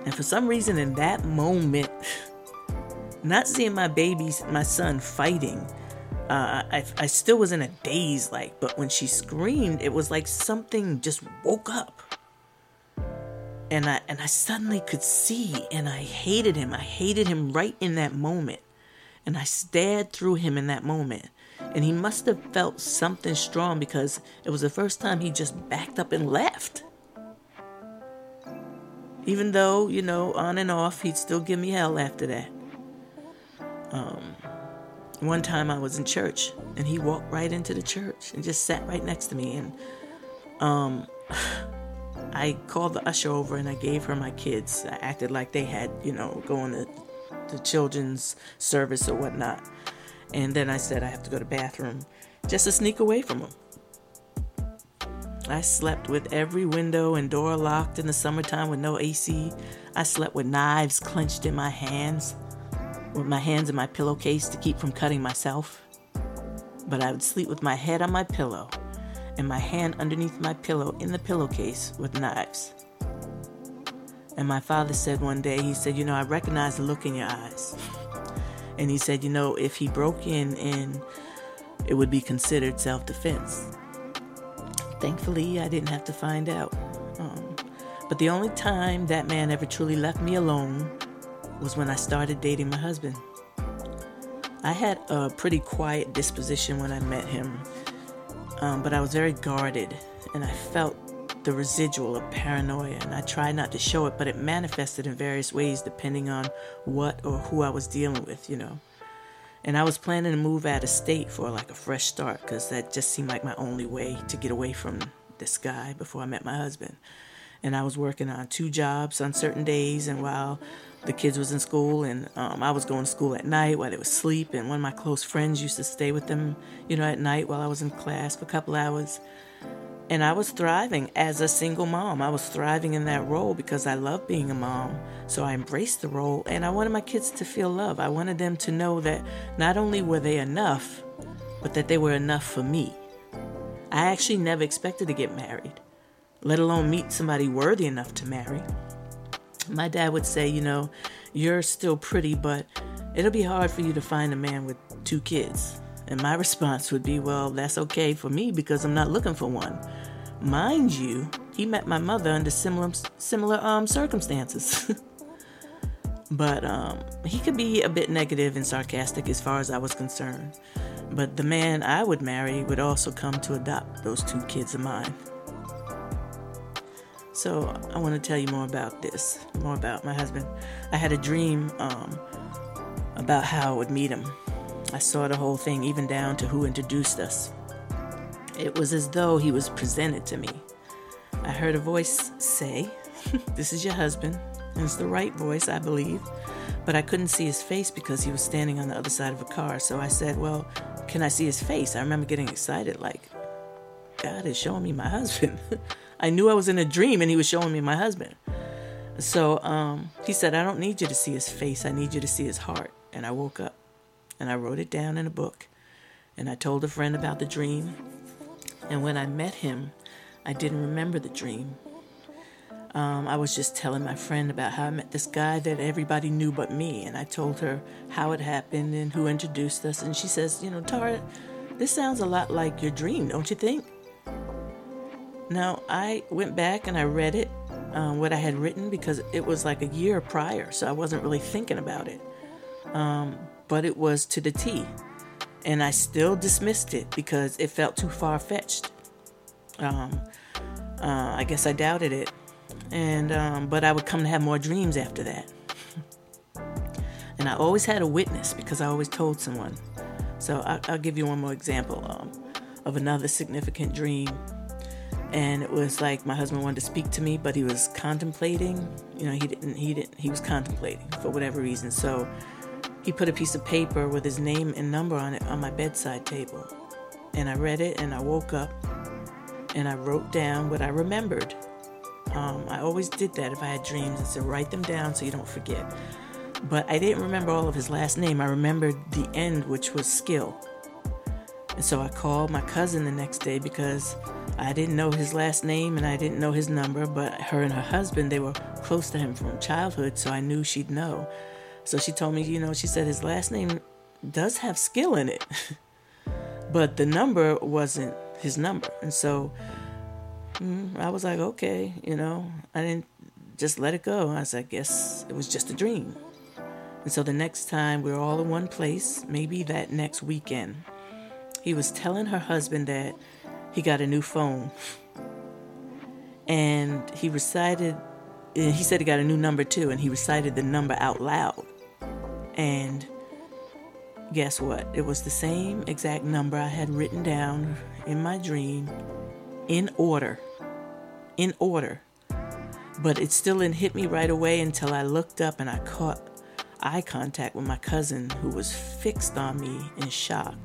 And for some reason, in that moment, not seeing my baby's, my son fighting, uh, I, I still was in a daze, like, but when she screamed, it was like something just woke up. And I, and I suddenly could see, and I hated him. I hated him right in that moment. And I stared through him in that moment. And he must have felt something strong because it was the first time he just backed up and left. Even though, you know, on and off, he'd still give me hell after that. Um, one time I was in church and he walked right into the church and just sat right next to me. And um, I called the usher over and I gave her my kids. I acted like they had, you know, going to the children's service or whatnot. And then I said I have to go to bathroom just to sneak away from them. I slept with every window and door locked in the summertime with no AC. I slept with knives clenched in my hands, with my hands in my pillowcase to keep from cutting myself. But I would sleep with my head on my pillow and my hand underneath my pillow in the pillowcase with knives. And my father said one day, he said, You know, I recognize the look in your eyes. And he said, You know, if he broke in and it would be considered self defense. Thankfully, I didn't have to find out. Um, but the only time that man ever truly left me alone was when I started dating my husband. I had a pretty quiet disposition when I met him, um, but I was very guarded and I felt the residual of paranoia, and I tried not to show it, but it manifested in various ways depending on what or who I was dealing with, you know. And I was planning to move out of state for like a fresh start because that just seemed like my only way to get away from this guy before I met my husband. And I was working on two jobs on certain days, and while the kids was in school, and um, I was going to school at night while they was asleep, and one of my close friends used to stay with them, you know, at night while I was in class for a couple hours. And I was thriving as a single mom. I was thriving in that role because I love being a mom. So I embraced the role and I wanted my kids to feel love. I wanted them to know that not only were they enough, but that they were enough for me. I actually never expected to get married, let alone meet somebody worthy enough to marry. My dad would say, you know, you're still pretty, but it'll be hard for you to find a man with two kids. And my response would be, well, that's okay for me because I'm not looking for one. Mind you, he met my mother under similar similar um, circumstances. but um, he could be a bit negative and sarcastic as far as I was concerned. But the man I would marry would also come to adopt those two kids of mine. So I want to tell you more about this, more about my husband. I had a dream um, about how I would meet him. I saw the whole thing, even down to who introduced us. It was as though he was presented to me. I heard a voice say, This is your husband. And it's the right voice, I believe. But I couldn't see his face because he was standing on the other side of a car. So I said, Well, can I see his face? I remember getting excited, like, God is showing me my husband. I knew I was in a dream and he was showing me my husband. So um, he said, I don't need you to see his face. I need you to see his heart. And I woke up and I wrote it down in a book. And I told a friend about the dream. And when I met him, I didn't remember the dream. Um, I was just telling my friend about how I met this guy that everybody knew but me. And I told her how it happened and who introduced us. And she says, You know, Tara, this sounds a lot like your dream, don't you think? Now, I went back and I read it uh, what I had written because it was like a year prior, so I wasn't really thinking about it. Um, but it was to the T. And I still dismissed it because it felt too far fetched. Um, uh, I guess I doubted it. And um, but I would come to have more dreams after that. and I always had a witness because I always told someone. So I, will give you one more example um, of another significant dream. And it was like my husband wanted to speak to me, but he was contemplating. You know, he didn't. He didn't. He was contemplating for whatever reason. So he put a piece of paper with his name and number on it on my bedside table. And I read it and I woke up and I wrote down what I remembered. Um, I always did that if I had dreams. I said, write them down so you don't forget. But I didn't remember all of his last name. I remembered the end, which was Skill. And so I called my cousin the next day because I didn't know his last name and I didn't know his number, but her and her husband, they were close to him from childhood, so I knew she'd know. So she told me, you know, she said his last name does have skill in it, but the number wasn't his number. And so mm, I was like, okay, you know, I didn't just let it go. I said, I guess it was just a dream. And so the next time we were all in one place, maybe that next weekend, he was telling her husband that he got a new phone. And he recited, he said he got a new number too, and he recited the number out loud. And guess what? It was the same exact number I had written down in my dream in order. In order. But it still didn't hit me right away until I looked up and I caught eye contact with my cousin who was fixed on me in shock.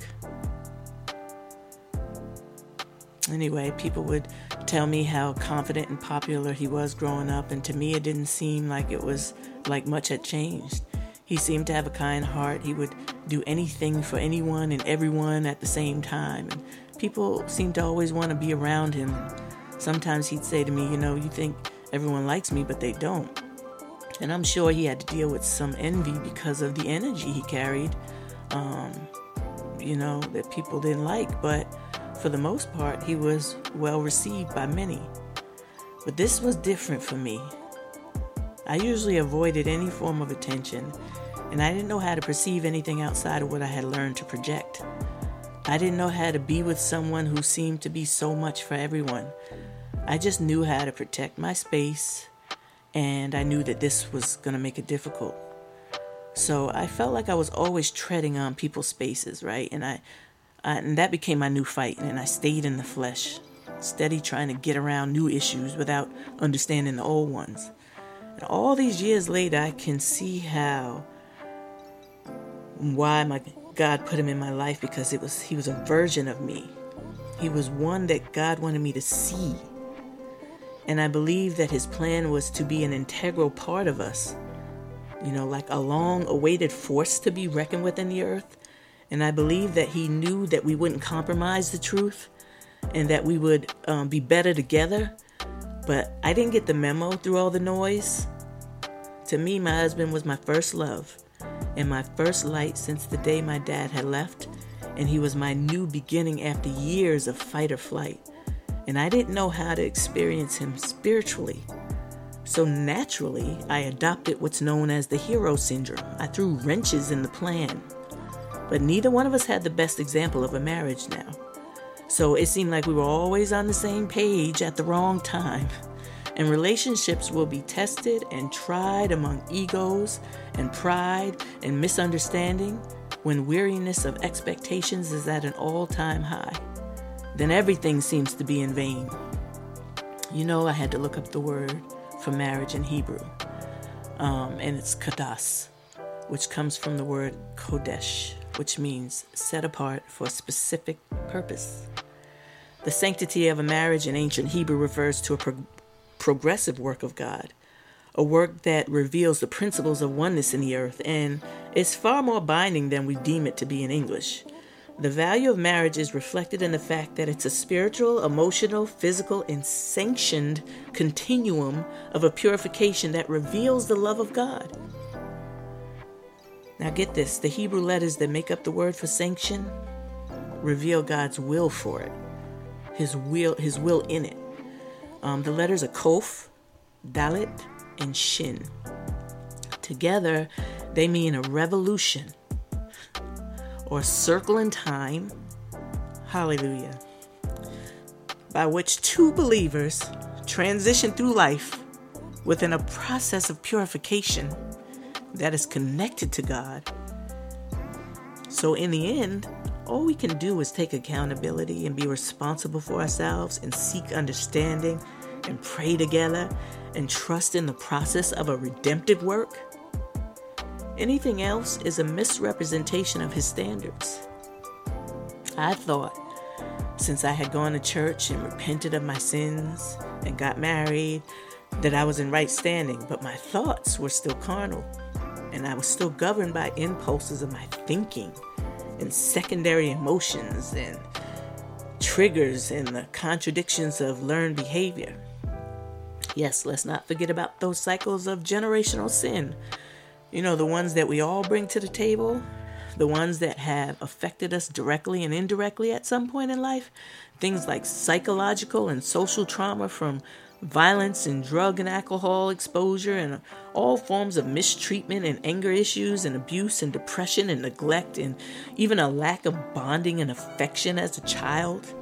Anyway, people would tell me how confident and popular he was growing up, and to me, it didn't seem like it was like much had changed. He seemed to have a kind heart. He would do anything for anyone and everyone at the same time. And people seemed to always want to be around him. Sometimes he'd say to me, You know, you think everyone likes me, but they don't. And I'm sure he had to deal with some envy because of the energy he carried, um, you know, that people didn't like. But for the most part, he was well received by many. But this was different for me. I usually avoided any form of attention, and I didn't know how to perceive anything outside of what I had learned to project. I didn't know how to be with someone who seemed to be so much for everyone. I just knew how to protect my space, and I knew that this was going to make it difficult. So I felt like I was always treading on people's spaces, right? And I, I and that became my new fight, and I stayed in the flesh, steady trying to get around new issues without understanding the old ones. And all these years later, I can see how, why my God put him in my life because it was he was a version of me. He was one that God wanted me to see. And I believe that his plan was to be an integral part of us. You know, like a long awaited force to be reckoned with in the earth. And I believe that he knew that we wouldn't compromise the truth and that we would um, be better together but I didn't get the memo through all the noise. To me, my husband was my first love and my first light since the day my dad had left, and he was my new beginning after years of fight or flight. And I didn't know how to experience him spiritually. So naturally, I adopted what's known as the hero syndrome. I threw wrenches in the plan. But neither one of us had the best example of a marriage now. So it seemed like we were always on the same page at the wrong time. And relationships will be tested and tried among egos and pride and misunderstanding when weariness of expectations is at an all time high. Then everything seems to be in vain. You know, I had to look up the word for marriage in Hebrew, um, and it's kadas, which comes from the word kodesh, which means set apart for a specific purpose. The sanctity of a marriage in ancient Hebrew refers to a pro- progressive work of God, a work that reveals the principles of oneness in the earth and is far more binding than we deem it to be in English. The value of marriage is reflected in the fact that it's a spiritual, emotional, physical, and sanctioned continuum of a purification that reveals the love of God. Now, get this the Hebrew letters that make up the word for sanction reveal God's will for it his will his will in it. Um, the letters are Kof, Dalet, and Shin. Together, they mean a revolution or circle in time. Hallelujah. By which two believers transition through life within a process of purification that is connected to God. So, in the end, all we can do is take accountability and be responsible for ourselves and seek understanding and pray together and trust in the process of a redemptive work. Anything else is a misrepresentation of his standards. I thought, since I had gone to church and repented of my sins and got married, that I was in right standing, but my thoughts were still carnal, and I was still governed by impulses of my thinking and secondary emotions and triggers and the contradictions of learned behavior. Yes, let's not forget about those cycles of generational sin. You know, the ones that we all bring to the table, the ones that have affected us directly and indirectly at some point in life. Things like psychological and social trauma from violence and drug and alcohol exposure and all forms of mistreatment and anger issues and abuse and depression and neglect and even a lack of bonding and affection as a child.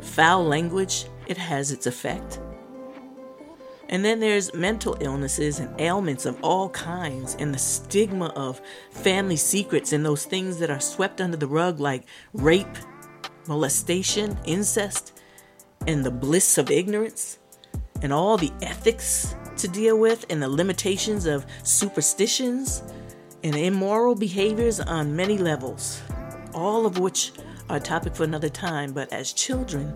Foul language, it has its effect. And then there's mental illnesses and ailments of all kinds, and the stigma of family secrets and those things that are swept under the rug, like rape, molestation, incest, and the bliss of ignorance, and all the ethics to deal with, and the limitations of superstitions and immoral behaviors on many levels, all of which are a topic for another time. But as children,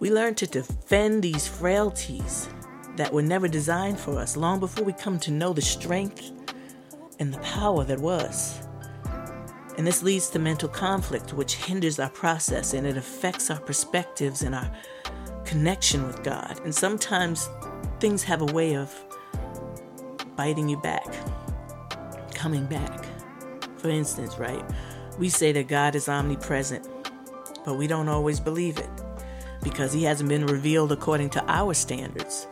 we learn to defend these frailties that were never designed for us long before we come to know the strength and the power that was. And this leads to mental conflict, which hinders our process and it affects our perspectives and our connection with God. And sometimes things have a way of biting you back, coming back. For instance, right? We say that God is omnipresent, but we don't always believe it because He hasn't been revealed according to our standards.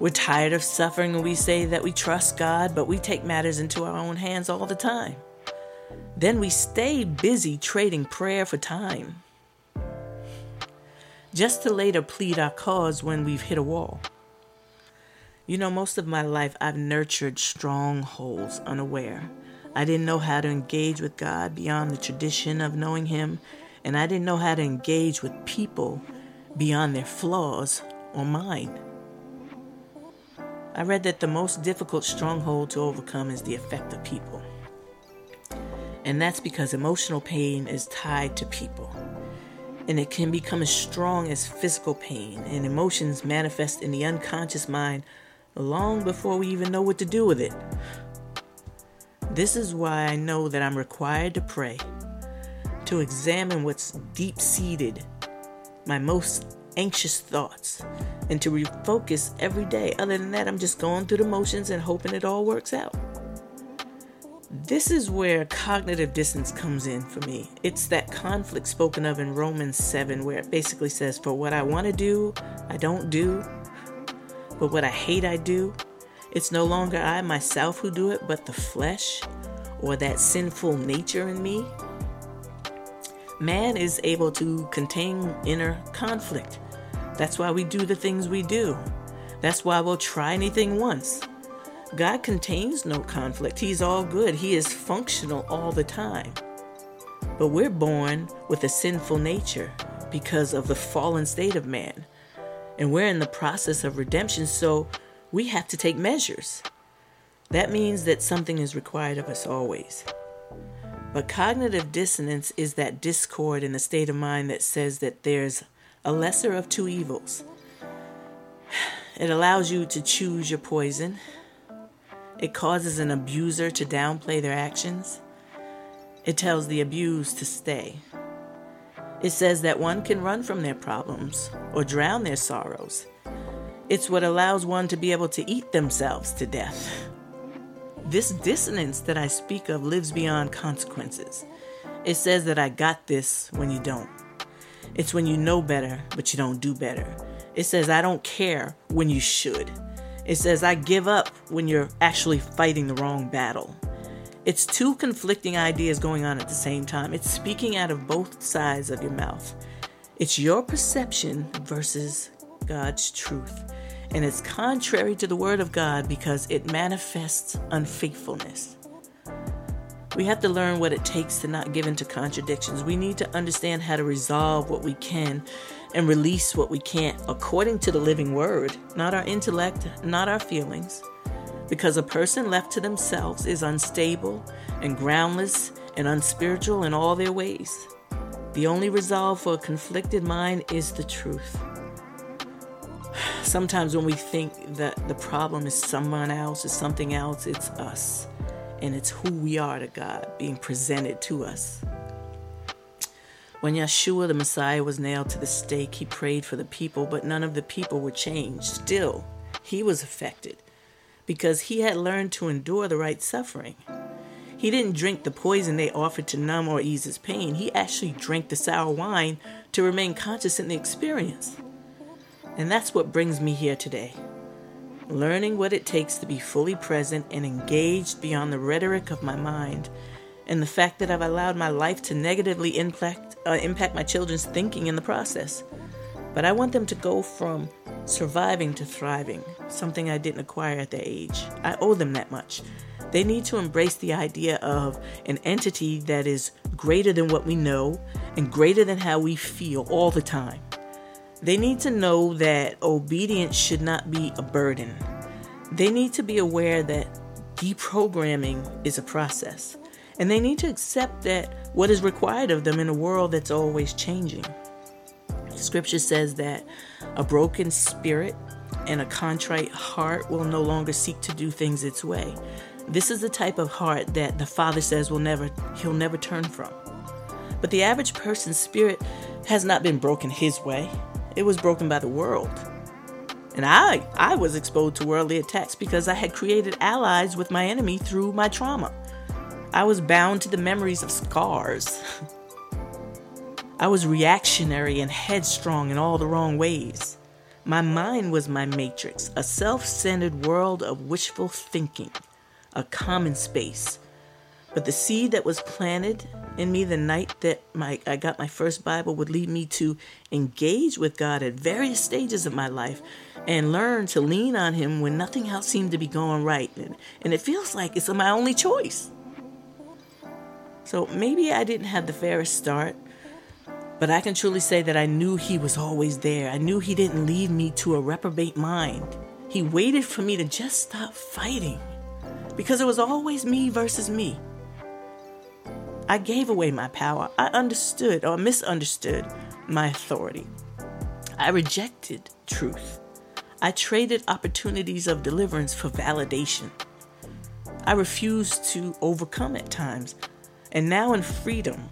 We're tired of suffering and we say that we trust God, but we take matters into our own hands all the time. Then we stay busy trading prayer for time, just to later plead our cause when we've hit a wall. You know, most of my life I've nurtured strongholds unaware. I didn't know how to engage with God beyond the tradition of knowing Him, and I didn't know how to engage with people beyond their flaws or mine. I read that the most difficult stronghold to overcome is the effect of people. And that's because emotional pain is tied to people. And it can become as strong as physical pain, and emotions manifest in the unconscious mind long before we even know what to do with it. This is why I know that I'm required to pray, to examine what's deep seated, my most anxious thoughts and to refocus every day. Other than that, I'm just going through the motions and hoping it all works out. This is where cognitive dissonance comes in for me. It's that conflict spoken of in Romans 7, where it basically says, For what I want to do, I don't do, but what I hate, I do. It's no longer I myself who do it, but the flesh or that sinful nature in me. Man is able to contain inner conflict. That's why we do the things we do. That's why we'll try anything once. God contains no conflict. He's all good. He is functional all the time. But we're born with a sinful nature because of the fallen state of man. And we're in the process of redemption, so we have to take measures. That means that something is required of us always. But cognitive dissonance is that discord in the state of mind that says that there's a lesser of two evils. It allows you to choose your poison. It causes an abuser to downplay their actions. It tells the abused to stay. It says that one can run from their problems or drown their sorrows. It's what allows one to be able to eat themselves to death. This dissonance that I speak of lives beyond consequences. It says that I got this when you don't. It's when you know better, but you don't do better. It says, I don't care when you should. It says, I give up when you're actually fighting the wrong battle. It's two conflicting ideas going on at the same time. It's speaking out of both sides of your mouth. It's your perception versus God's truth. And it's contrary to the Word of God because it manifests unfaithfulness. We have to learn what it takes to not give into contradictions. We need to understand how to resolve what we can and release what we can't according to the living word, not our intellect, not our feelings. Because a person left to themselves is unstable and groundless and unspiritual in all their ways. The only resolve for a conflicted mind is the truth. Sometimes when we think that the problem is someone else or something else, it's us and it's who we are to God being presented to us. When Yeshua the Messiah was nailed to the stake, he prayed for the people, but none of the people were changed. Still, he was affected because he had learned to endure the right suffering. He didn't drink the poison they offered to numb or ease his pain. He actually drank the sour wine to remain conscious in the experience. And that's what brings me here today learning what it takes to be fully present and engaged beyond the rhetoric of my mind and the fact that I've allowed my life to negatively impact, uh, impact my children's thinking in the process. But I want them to go from surviving to thriving, something I didn't acquire at their age. I owe them that much. They need to embrace the idea of an entity that is greater than what we know and greater than how we feel all the time. They need to know that obedience should not be a burden. They need to be aware that deprogramming is a process. And they need to accept that what is required of them in a world that's always changing. Scripture says that a broken spirit and a contrite heart will no longer seek to do things its way. This is the type of heart that the Father says will never he'll never turn from. But the average person's spirit has not been broken his way. It was broken by the world. And I, I was exposed to worldly attacks because I had created allies with my enemy through my trauma. I was bound to the memories of scars. I was reactionary and headstrong in all the wrong ways. My mind was my matrix, a self centered world of wishful thinking, a common space. But the seed that was planted in me the night that my I got my first Bible would lead me to engage with God at various stages of my life and learn to lean on him when nothing else seemed to be going right and, and it feels like it's my only choice. So maybe I didn't have the fairest start, but I can truly say that I knew he was always there. I knew he didn't leave me to a reprobate mind. He waited for me to just stop fighting because it was always me versus me. I gave away my power. I understood or misunderstood my authority. I rejected truth. I traded opportunities of deliverance for validation. I refused to overcome at times. And now in freedom,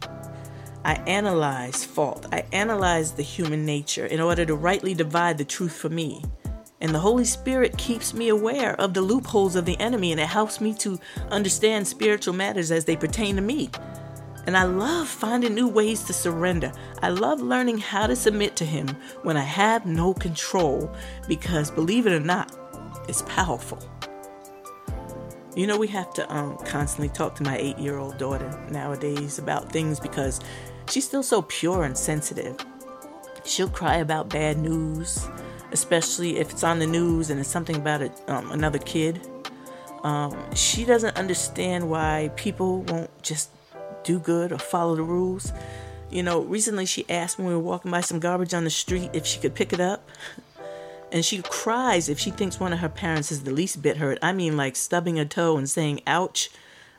I analyze fault. I analyze the human nature in order to rightly divide the truth for me. And the Holy Spirit keeps me aware of the loopholes of the enemy and it helps me to understand spiritual matters as they pertain to me. And I love finding new ways to surrender. I love learning how to submit to Him when I have no control because, believe it or not, it's powerful. You know, we have to um, constantly talk to my eight year old daughter nowadays about things because she's still so pure and sensitive. She'll cry about bad news, especially if it's on the news and it's something about a, um, another kid. Um, she doesn't understand why people won't just do good or follow the rules. You know, recently she asked when we were walking by some garbage on the street if she could pick it up. And she cries if she thinks one of her parents is the least bit hurt. I mean, like stubbing a toe and saying, ouch.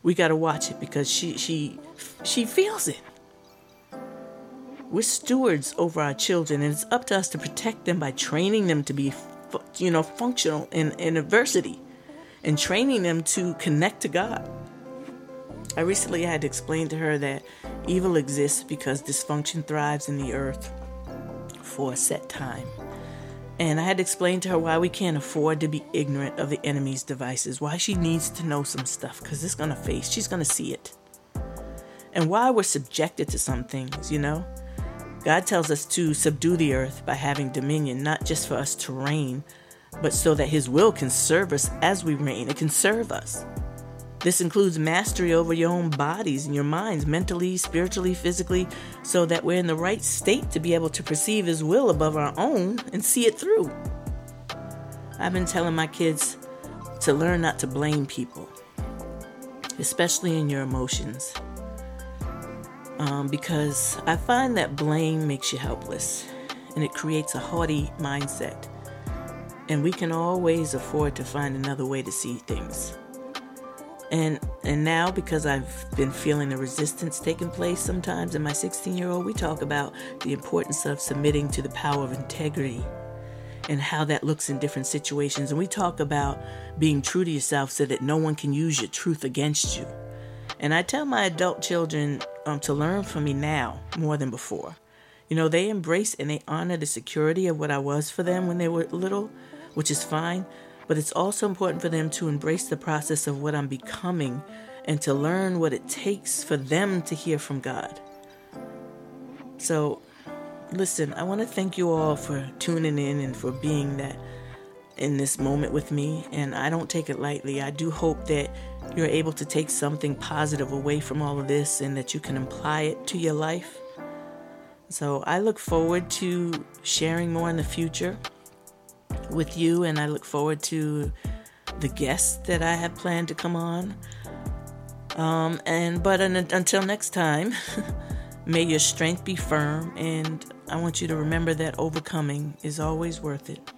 We got to watch it because she, she, she feels it. We're stewards over our children, and it's up to us to protect them by training them to be, you know, functional in, in adversity and training them to connect to God. I recently had to explain to her that evil exists because dysfunction thrives in the earth for a set time. And I had to explain to her why we can't afford to be ignorant of the enemy's devices, why she needs to know some stuff, because it's going to face, she's going to see it. And why we're subjected to some things, you know? God tells us to subdue the earth by having dominion, not just for us to reign, but so that His will can serve us as we reign. It can serve us. This includes mastery over your own bodies and your minds, mentally, spiritually, physically, so that we're in the right state to be able to perceive His will above our own and see it through. I've been telling my kids to learn not to blame people, especially in your emotions, um, because I find that blame makes you helpless and it creates a haughty mindset. And we can always afford to find another way to see things. And and now because I've been feeling the resistance taking place sometimes in my 16-year-old, we talk about the importance of submitting to the power of integrity and how that looks in different situations. And we talk about being true to yourself so that no one can use your truth against you. And I tell my adult children um, to learn from me now more than before. You know, they embrace and they honor the security of what I was for them when they were little, which is fine. But it's also important for them to embrace the process of what I'm becoming and to learn what it takes for them to hear from God. So, listen, I want to thank you all for tuning in and for being that in this moment with me. And I don't take it lightly. I do hope that you're able to take something positive away from all of this and that you can apply it to your life. So I look forward to sharing more in the future with you, and I look forward to the guests that I have planned to come on. Um, and but until next time, may your strength be firm, and I want you to remember that overcoming is always worth it.